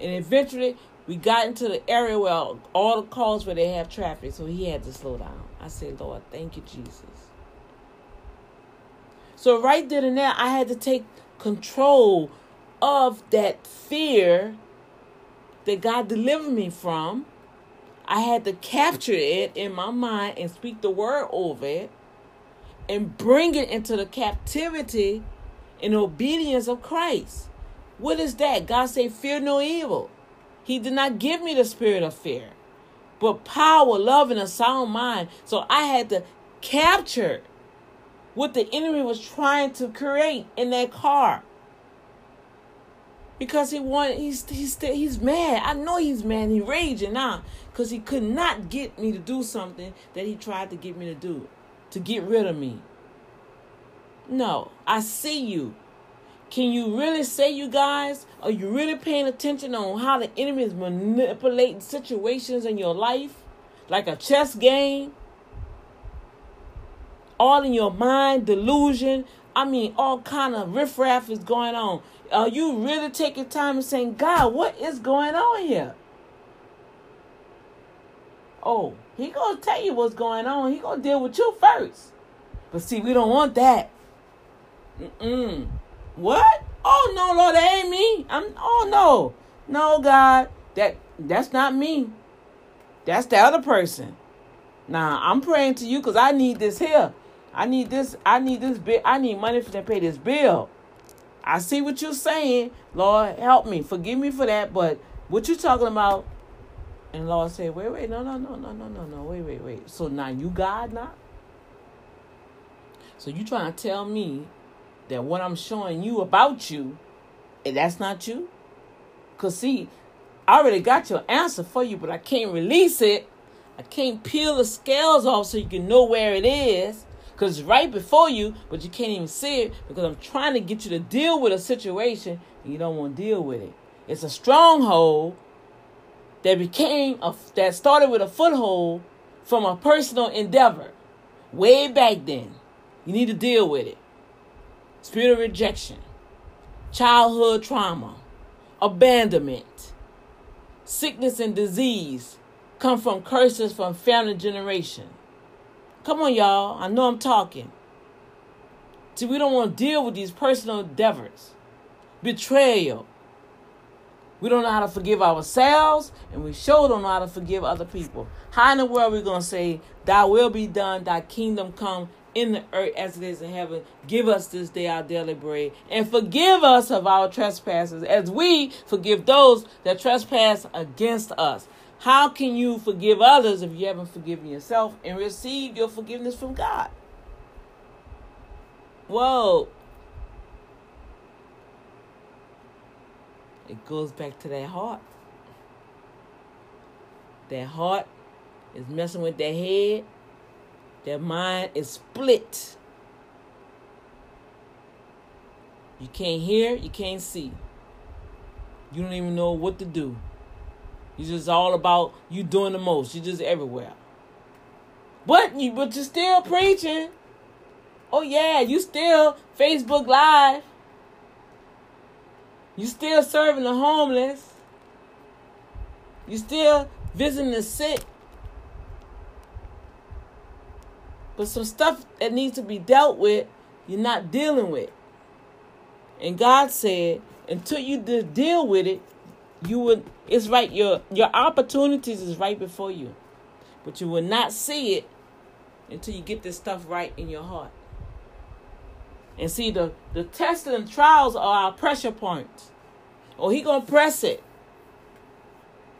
And eventually, we got into the area where all the cars where they have traffic, so he had to slow down. I said, Lord, thank you, Jesus. So right then and there, I had to take control of that fear that God delivered me from. I had to capture it in my mind and speak the word over it and bring it into the captivity and obedience of Christ. What is that? God say, fear no evil. He did not give me the spirit of fear, but power, love, and a sound mind. So I had to capture what the enemy was trying to create in that car. Because he wanted, he's he's he's mad. I know he's mad. He's raging now because he could not get me to do something that he tried to get me to do, to get rid of me. No, I see you. Can you really say, you guys, are you really paying attention on how the enemy is manipulating situations in your life? Like a chess game? all in your mind, delusion. I mean, all kind of riffraff is going on. Are you really taking time and saying, God, what is going on here? Oh, he gonna tell you what's going on. He gonna deal with you first. But see, we don't want that. Mm-mm. What? Oh no, Lord, that ain't me. I'm. Oh no, no, God, that that's not me. That's the other person. Now I'm praying to you because I need this here. I need this. I need this bill. I need money for to pay this bill. I see what you're saying, Lord. Help me. Forgive me for that. But what you talking about? And Lord said, wait, wait, no, no, no, no, no, no, no, wait, wait, wait. So now you God now? So you trying to tell me that what I'm showing you about you, and that's not you? Cause see, I already got your answer for you, but I can't release it. I can't peel the scales off so you can know where it is. Because it's right before you, but you can't even see it because I'm trying to get you to deal with a situation and you don't want to deal with it. It's a stronghold that became a, that started with a foothold from a personal endeavor way back then. You need to deal with it. Spirit of rejection, childhood trauma, abandonment, sickness and disease come from curses from family generation. Come on, y'all. I know I'm talking. See, we don't want to deal with these personal endeavors. Betrayal, we don't know how to forgive ourselves, and we sure don't know how to forgive other people. How in the world are we going to say, Thy will be done, Thy kingdom come in the earth as it is in heaven? Give us this day our daily bread, and forgive us of our trespasses, as we forgive those that trespass against us. How can you forgive others if you haven't forgiven yourself and received your forgiveness from God? Whoa. It goes back to that heart. That heart is messing with their head. Their mind is split. You can't hear, you can't see. You don't even know what to do. You just all about you doing the most. You're just everywhere. But you but you're still preaching. Oh yeah, you still Facebook Live. You still serving the homeless. You still visiting the sick. But some stuff that needs to be dealt with, you're not dealing with. And God said, until you deal with it, you would it's right your your opportunities is right before you. But you will not see it until you get this stuff right in your heart. And see the the tests and trials are our pressure points. Or oh, he gonna press it.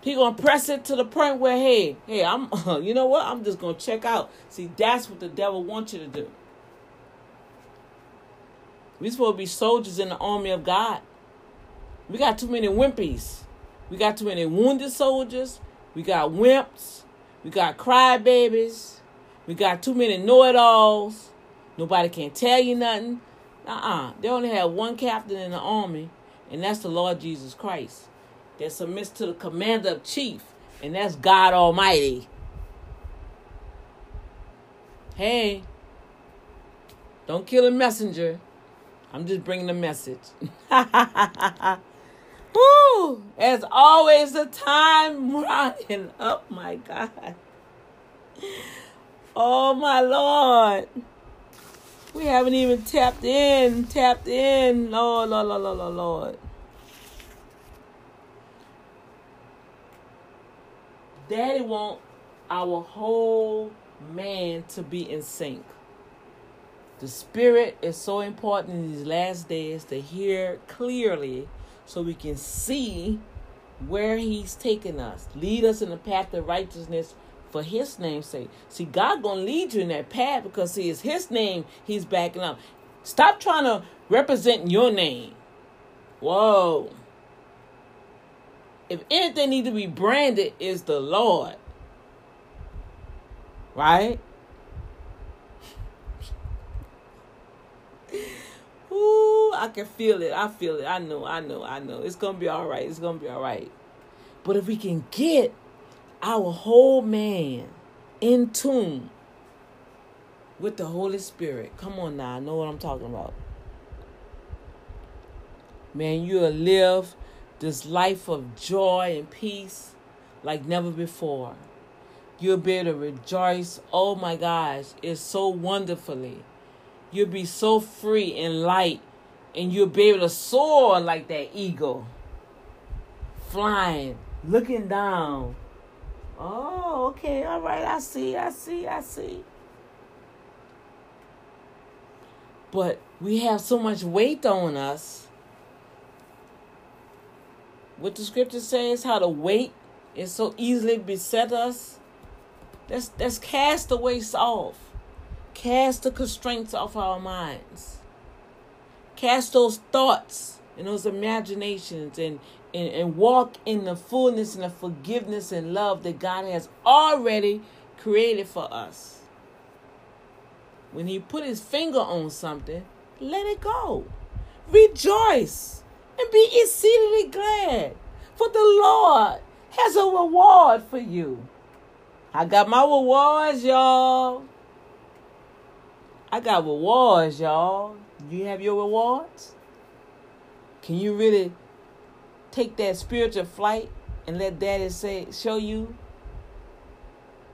He gonna press it to the point where hey, hey, I'm (laughs) you know what? I'm just gonna check out. See, that's what the devil wants you to do. We supposed to be soldiers in the army of God. We got too many wimpies. We got too many wounded soldiers. We got wimps. We got crybabies. We got too many know-it-alls. Nobody can tell you nothing. Uh-uh. They only have one captain in the army, and that's the Lord Jesus Christ. That submits to the commander of chief, and that's God Almighty. Hey, don't kill a messenger. I'm just bringing the message. (laughs) Woo! As always, the time (laughs) running up, my God. Oh, my Lord. We haven't even tapped in, tapped in. Lord, Lord, Lord, Lord, Lord, Lord. Daddy want our whole man to be in sync. The spirit is so important in these last days to hear clearly so we can see where he's taking us. Lead us in the path of righteousness for his name's sake. See, God gonna lead you in that path because see, it's his name he's backing up. Stop trying to represent your name. Whoa. If anything need to be branded is the Lord. Right? Ooh, I can feel it. I feel it. I know, I know, I know. It's gonna be all right. It's gonna be all right. But if we can get our whole man in tune with the Holy Spirit. Come on now, I know what I'm talking about. Man, you'll live this life of joy and peace like never before. You'll be able to rejoice. Oh my gosh, it's so wonderfully. You'll be so free and light, and you'll be able to soar like that eagle, flying, looking down. Oh, okay, all right, I see, I see, I see. But we have so much weight on us. What the scripture says, how the weight is so easily beset us. Let's, let's cast the weights off. Cast the constraints off our minds. Cast those thoughts and those imaginations and, and, and walk in the fullness and the forgiveness and love that God has already created for us. When He put His finger on something, let it go. Rejoice and be exceedingly glad, for the Lord has a reward for you. I got my rewards, y'all. I got rewards, y'all. You have your rewards? Can you really take that spiritual flight and let daddy say show you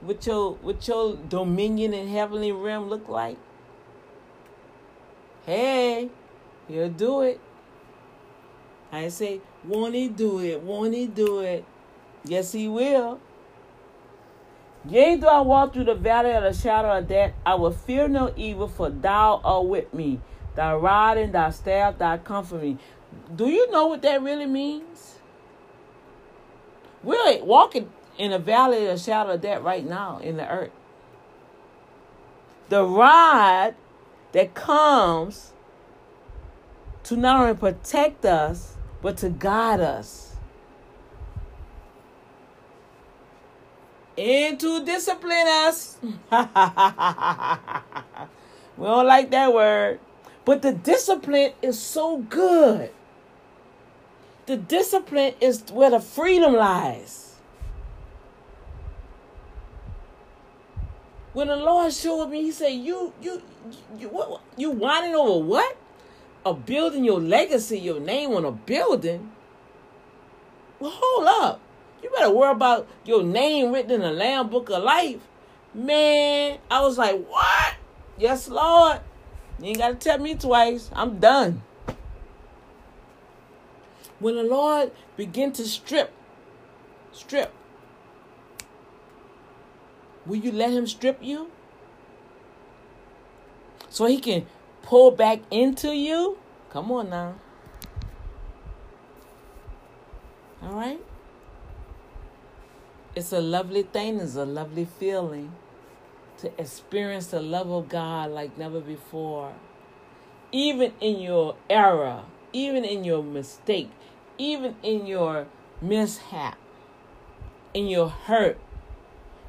what your what your dominion in heavenly realm look like? Hey, he'll do it. I say, won't he do it? Won't he do it? Yes, he will. Yea, though I walk through the valley of the shadow of death, I will fear no evil, for thou art with me. Thy rod and thy staff, thy comfort me. Do you know what that really means? We're walking in a valley of the shadow of death right now in the earth. The rod that comes to not only protect us, but to guide us. And to discipline us. (laughs) we don't like that word. But the discipline is so good. The discipline is where the freedom lies. When the Lord showed me, He said, "You, you, you, what, you whining over what? A building your legacy, your name on a building? Well, hold up. You better worry about your name written in the Lamb Book of Life. Man, I was like, what? Yes, Lord. You ain't got to tell me twice. I'm done. When the Lord begin to strip, strip, will you let him strip you? So he can pull back into you? Come on now. All right? It's a lovely thing, it's a lovely feeling to experience the love of God like never before. Even in your error, even in your mistake, even in your mishap, in your hurt,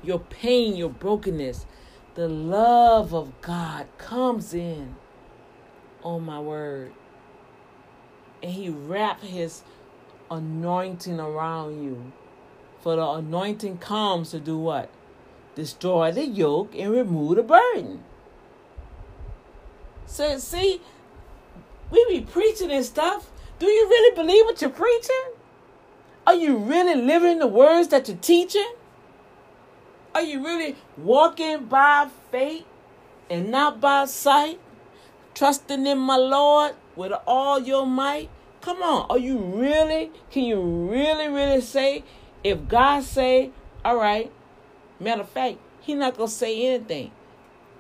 your pain, your brokenness, the love of God comes in. Oh my word. And he wraps his anointing around you. For the anointing comes to do what? Destroy the yoke and remove the burden. So see, we be preaching and stuff. Do you really believe what you're preaching? Are you really living the words that you're teaching? Are you really walking by faith and not by sight? Trusting in my Lord with all your might? Come on, are you really, can you really, really say, if God say, all right, matter of fact, he not to say anything.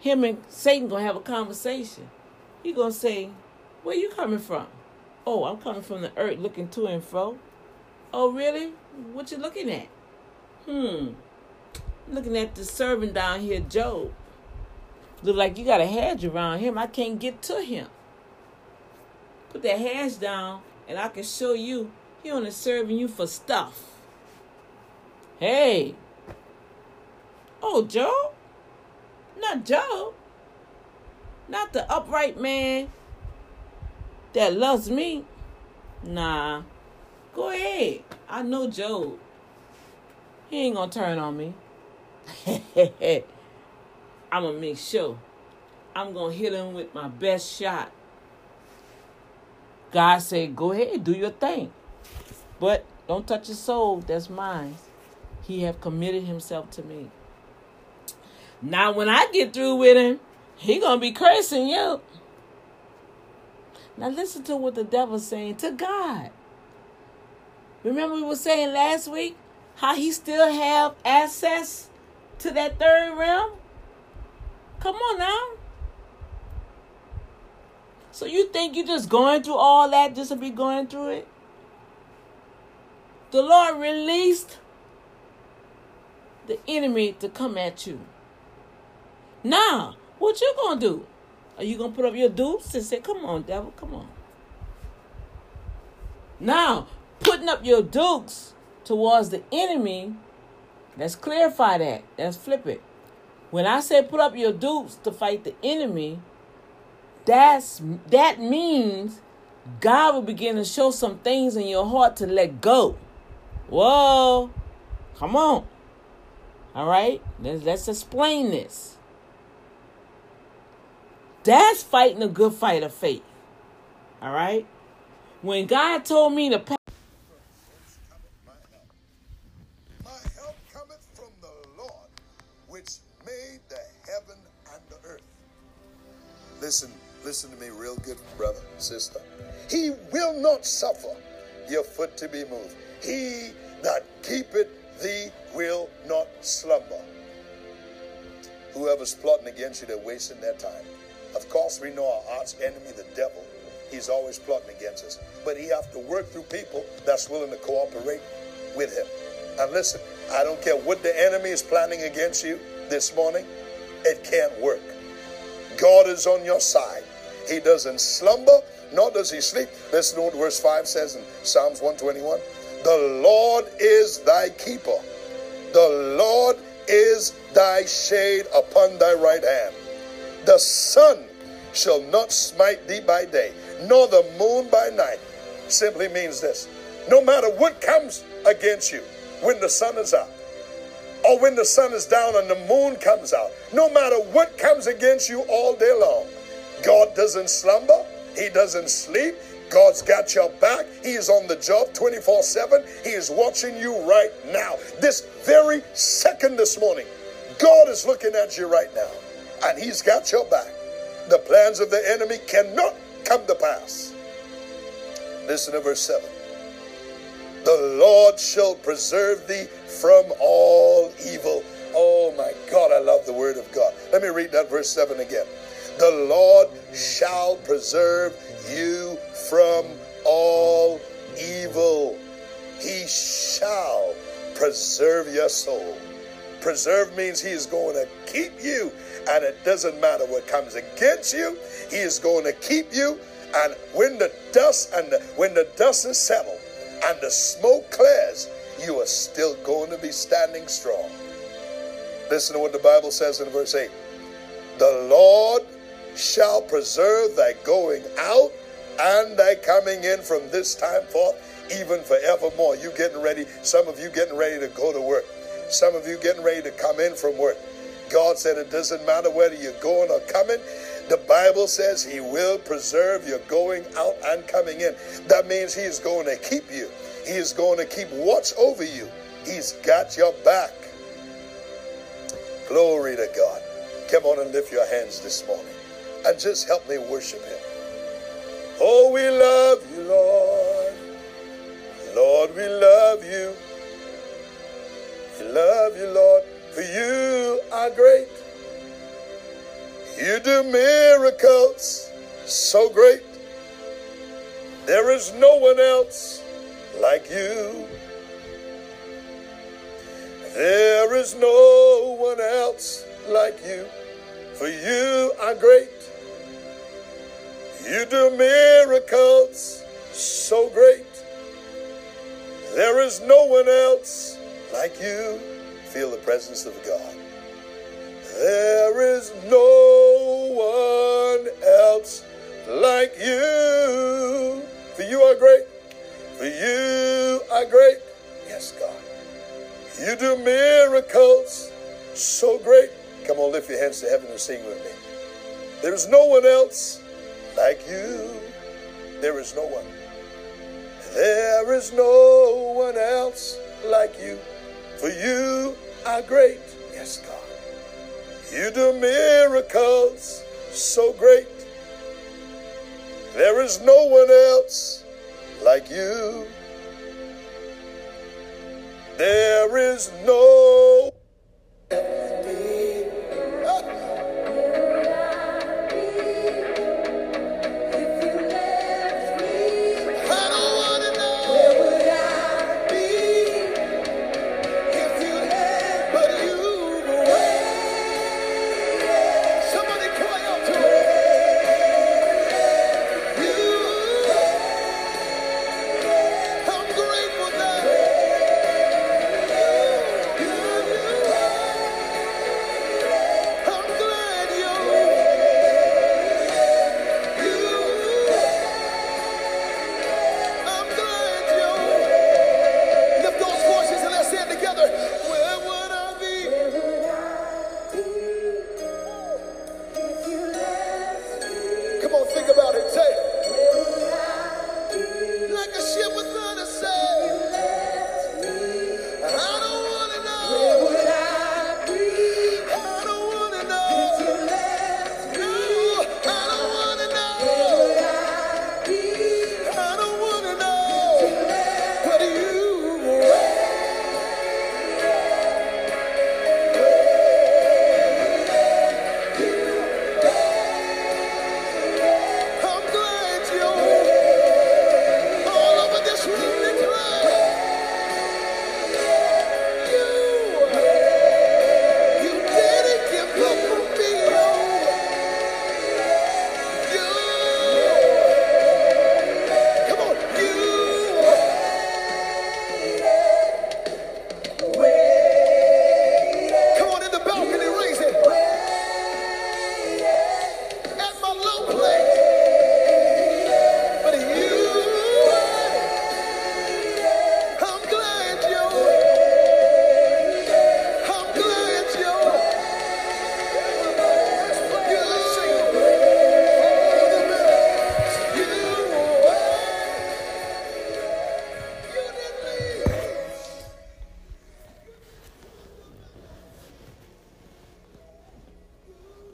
Him and Satan to have a conversation. He to say, where you coming from? Oh, I'm coming from the earth looking to and fro. Oh, really? What you looking at? Hmm looking at the servant down here, Job. Look like you got a hedge around him. I can't get to him. Put that hedge down, and I can show you he only serving you for stuff. Hey. Oh, Job? Not Job. Not the upright man that loves me. Nah. Go ahead. I know Job. He ain't gonna turn on me. (laughs) I'm gonna make sure I'm to hit him with my best shot. God said, Go ahead, do your thing. But don't touch his soul, that's mine. He have committed himself to me. Now when I get through with him, he gonna be cursing you. Now listen to what the devil's saying to God. Remember we were saying last week how he still have access to that third realm? Come on now. So you think you're just going through all that just to be going through it? The Lord released the enemy to come at you. Now, what you gonna do? Are you gonna put up your dukes and say, "Come on, devil, come on"? Now, putting up your dukes towards the enemy. Let's clarify that. Let's flip it. When I say put up your dukes to fight the enemy, that's that means God will begin to show some things in your heart to let go. Whoa. Come on. All right? Let's, let's explain this. That's fighting a good fight of faith. All right? When God told me to pass. My help cometh from the Lord, which made the heaven and the earth. Listen, listen to me real good, brother, sister. He will not suffer your foot to be moved. He that keepeth thee will not slumber. Whoever's plotting against you, they're wasting their time. Of course, we know our arch enemy, the devil. He's always plotting against us. But he have to work through people that's willing to cooperate with him. And listen, I don't care what the enemy is planning against you this morning, it can't work. God is on your side. He doesn't slumber, nor does he sleep. Listen to what verse 5 says in Psalms 121. The Lord is thy keeper. The Lord is thy shade upon thy right hand. The sun shall not smite thee by day, nor the moon by night. Simply means this no matter what comes against you when the sun is up, or when the sun is down and the moon comes out, no matter what comes against you all day long, God doesn't slumber, He doesn't sleep, God's got your back. He is on the job 24 7. He is watching you right now. This very second this morning, God is looking at you right now, and He's got your back. The plans of the enemy cannot come to pass. Listen to verse 7. The Lord shall preserve thee from all evil. Oh my God, I love the word of God. Let me read that verse 7 again. The Lord shall preserve you from all evil. He shall preserve your soul. Preserve means he is going to keep you, and it doesn't matter what comes against you, he is going to keep you. And when the dust and the, when the dust is settled and the smoke clears, you are still going to be standing strong. Listen to what the Bible says in verse 8. The Lord shall preserve thy going out and thy coming in from this time forth, even forevermore. You getting ready, some of you getting ready to go to work. Some of you getting ready to come in from work. God said it doesn't matter whether you're going or coming. The Bible says He will preserve your going out and coming in. That means He is going to keep you. He is going to keep watch over you. He's got your back. Glory to God. Come on and lift your hands this morning and just help me worship Him. Oh, we love you, Lord. Lord, we love you. We love you, Lord, for you are great. You do miracles so great. There is no one else like you. There is no one else like you, for you are great. You do miracles so great. There is no one else like you. Feel the presence of God. There is no one else like you. For you are great. For you are great. Yes, God. You do miracles so great. Come on, lift your hands to heaven and sing with me. There is no one else like you. There is no one. There is no one else like you. For you are great. Yes, God. You do miracles so great. There is no one else like you. There is no Good.